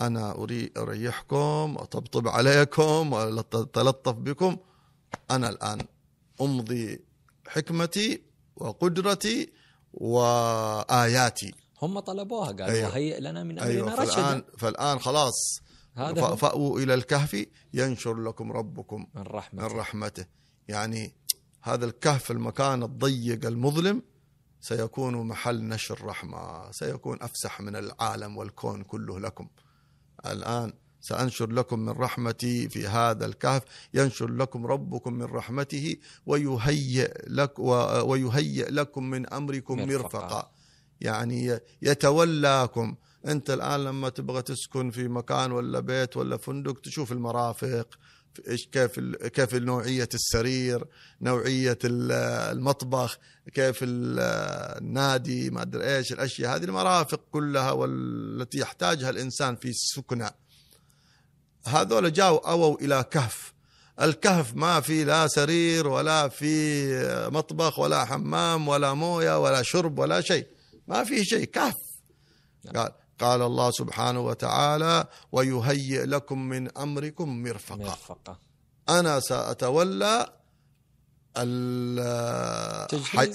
أنا أريحكم وأطبطب عليكم وأتلطف بكم. أنا الآن أمضي حكمتي وقدرتي وآياتي هم طلبوها قالوا أيوة. هيئ لنا من أمرنا أيوة. رشدا فالآن, فالآن خلاص هذا فأووا إلى الكهف ينشر لكم ربكم من رحمته, من رحمته. يعني هذا الكهف المكان الضيق المظلم سيكون محل نشر رحمة سيكون أفسح من العالم والكون كله لكم الآن سأنشر لكم من رحمتي في هذا الكهف ينشر لكم ربكم من رحمته ويهيئ لك ويهيئ لكم من أمركم مرفقا. يعني يتولاكم. أنت الآن لما تبغى تسكن في مكان ولا بيت ولا فندق تشوف المرافق إيش كيف كيف نوعية السرير، نوعية المطبخ، كيف النادي، ما أدري إيش الأشياء هذه المرافق كلها والتي يحتاجها الإنسان في السكنى. هذول جاوا أووا إلى كهف. الكهف ما في لا سرير ولا في مطبخ ولا حمام ولا موية ولا شرب ولا شيء. ما في شيء كهف. نعم. قال قال الله سبحانه وتعالى ويهيئ لكم من أمركم مرفقا, مرفقا. أنا سأتولى.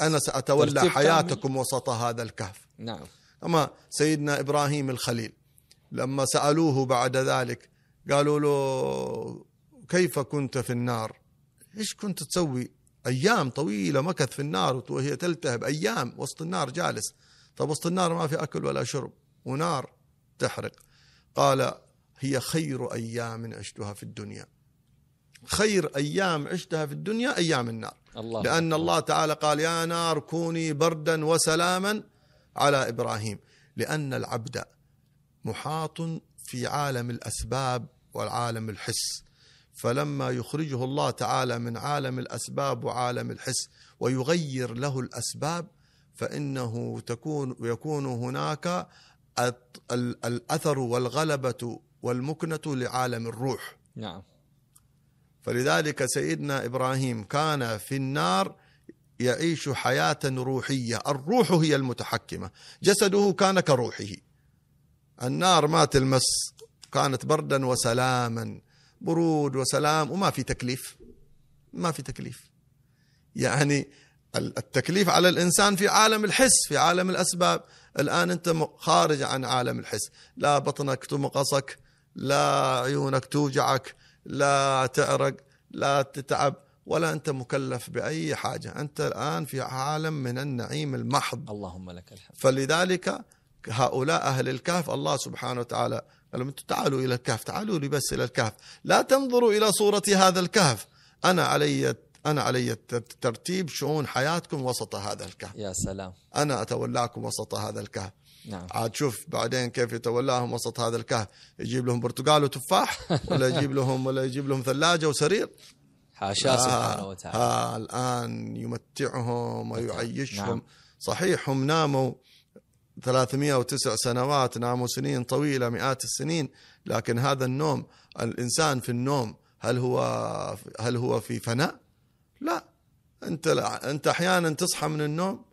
أنا سأتولى حياتكم وسط هذا الكهف. نعم. أما سيدنا إبراهيم الخليل لما سألوه بعد ذلك قالوا له كيف كنت في النار؟ إيش كنت تسوي؟ أيام طويلة مكث في النار وهي تلتهب أيام وسط النار جالس. طب وسط النار ما في أكل ولا شرب ونار تحرق. قال هي خير أيام عشتها في الدنيا. خير أيام عشتها في الدنيا أيام النار. الله لأن الله تعالى قال يا نار كوني بردا وسلاما على إبراهيم. لأن العبد محاط في عالم الأسباب والعالم الحس. فلما يخرجه الله تعالى من عالم الأسباب وعالم الحس ويغير له الأسباب فإنه تكون يكون هناك الأثر والغلبة والمكنة لعالم الروح. نعم. فلذلك سيدنا إبراهيم كان في النار يعيش حياة روحية، الروح هي المتحكمة، جسده كان كروحه. النار ما تلمس. كانت بردا وسلاما برود وسلام وما في تكليف. ما في تكليف. يعني التكليف على الإنسان في عالم الحس، في عالم الأسباب، الآن أنت خارج عن عالم الحس، لا بطنك تمقصك، لا عيونك توجعك، لا تعرق لا تتعب ولا أنت مكلف بأي حاجة. أنت الآن في عالم من النعيم المحض. اللهم لك الحمد. فلذلك هؤلاء أهل الكهف الله سبحانه وتعالى قال لهم تعالوا إلى الكهف تعالوا لي بس إلى الكهف. لا تنظروا إلى صورة هذا الكهف. أنا علي أنا علي ترتيب شؤون حياتكم وسط هذا الكهف. يا سلام. أنا أتولاكم وسط هذا الكهف. نعم. عاد شوف بعدين كيف يتولاهم وسط هذا الكهف. يجيب لهم برتقال وتفاح ولا يجيب لهم ولا يجيب لهم ثلاجة وسرير. حاشاه سبحانه وتعالى. ها الآن يمتعهم ويعيشهم. نعم. صحيح هم ناموا. 309 سنوات ناموا سنين طويلة مئات السنين لكن هذا النوم الإنسان في النوم هل هو هل هو في فناء؟ لا أنت أنت أحيانا تصحى من النوم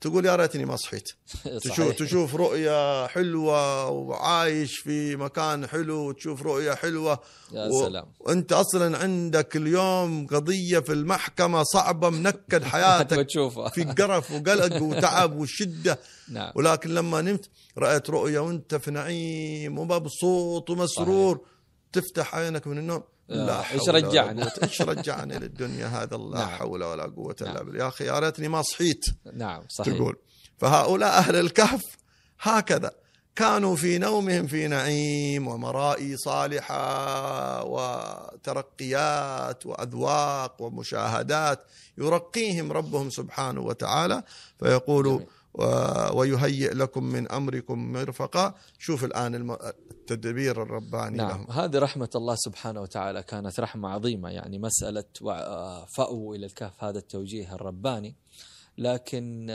تقول يا ريتني ما صحيت. تشوف تشوف رؤيا حلوة وعايش في مكان حلو وتشوف رؤيا حلوة. يا و... سلام. وانت أصلا عندك اليوم قضية في المحكمة صعبة منكد حياتك في قرف وقلق وتعب وشدة. نعم. ولكن لما نمت رأيت رؤيا وأنت في نعيم ومبسوط ومسرور. صحيح. تفتح عينك من النوم. لا إيش رجعنا إيش رجعنا للدنيا هذا لا نعم. حول ولا قوة إلا نعم. بالله يا أخي يا ريتني ما صحيت نعم صحيح تقول فهؤلاء أهل الكهف هكذا كانوا في نومهم في نعيم ومرائي صالحة وترقيات وأذواق ومشاهدات يرقيهم ربهم سبحانه وتعالى فيقول جميل. ويهيئ لكم من أمركم مرفقا. شوف الآن التدبير الرباني نعم. لهم. هذه رحمة الله سبحانه وتعالى كانت رحمة عظيمة يعني مسألة فأو إلى الكهف هذا التوجيه الرباني. لكن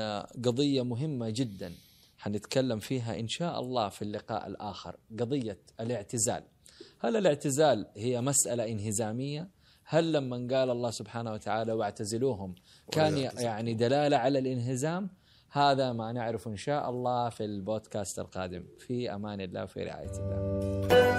قضية مهمة جدا حنتكلم فيها إن شاء الله في اللقاء الآخر. قضية الاعتزال. هل الاعتزال هي مسألة انهزامية؟ هل لما قال الله سبحانه وتعالى واعتزلوهم كان يعني دلالة على الانهزام؟ هذا ما نعرف إن شاء الله في البودكاست القادم. في أمان الله وفي رعاية الله.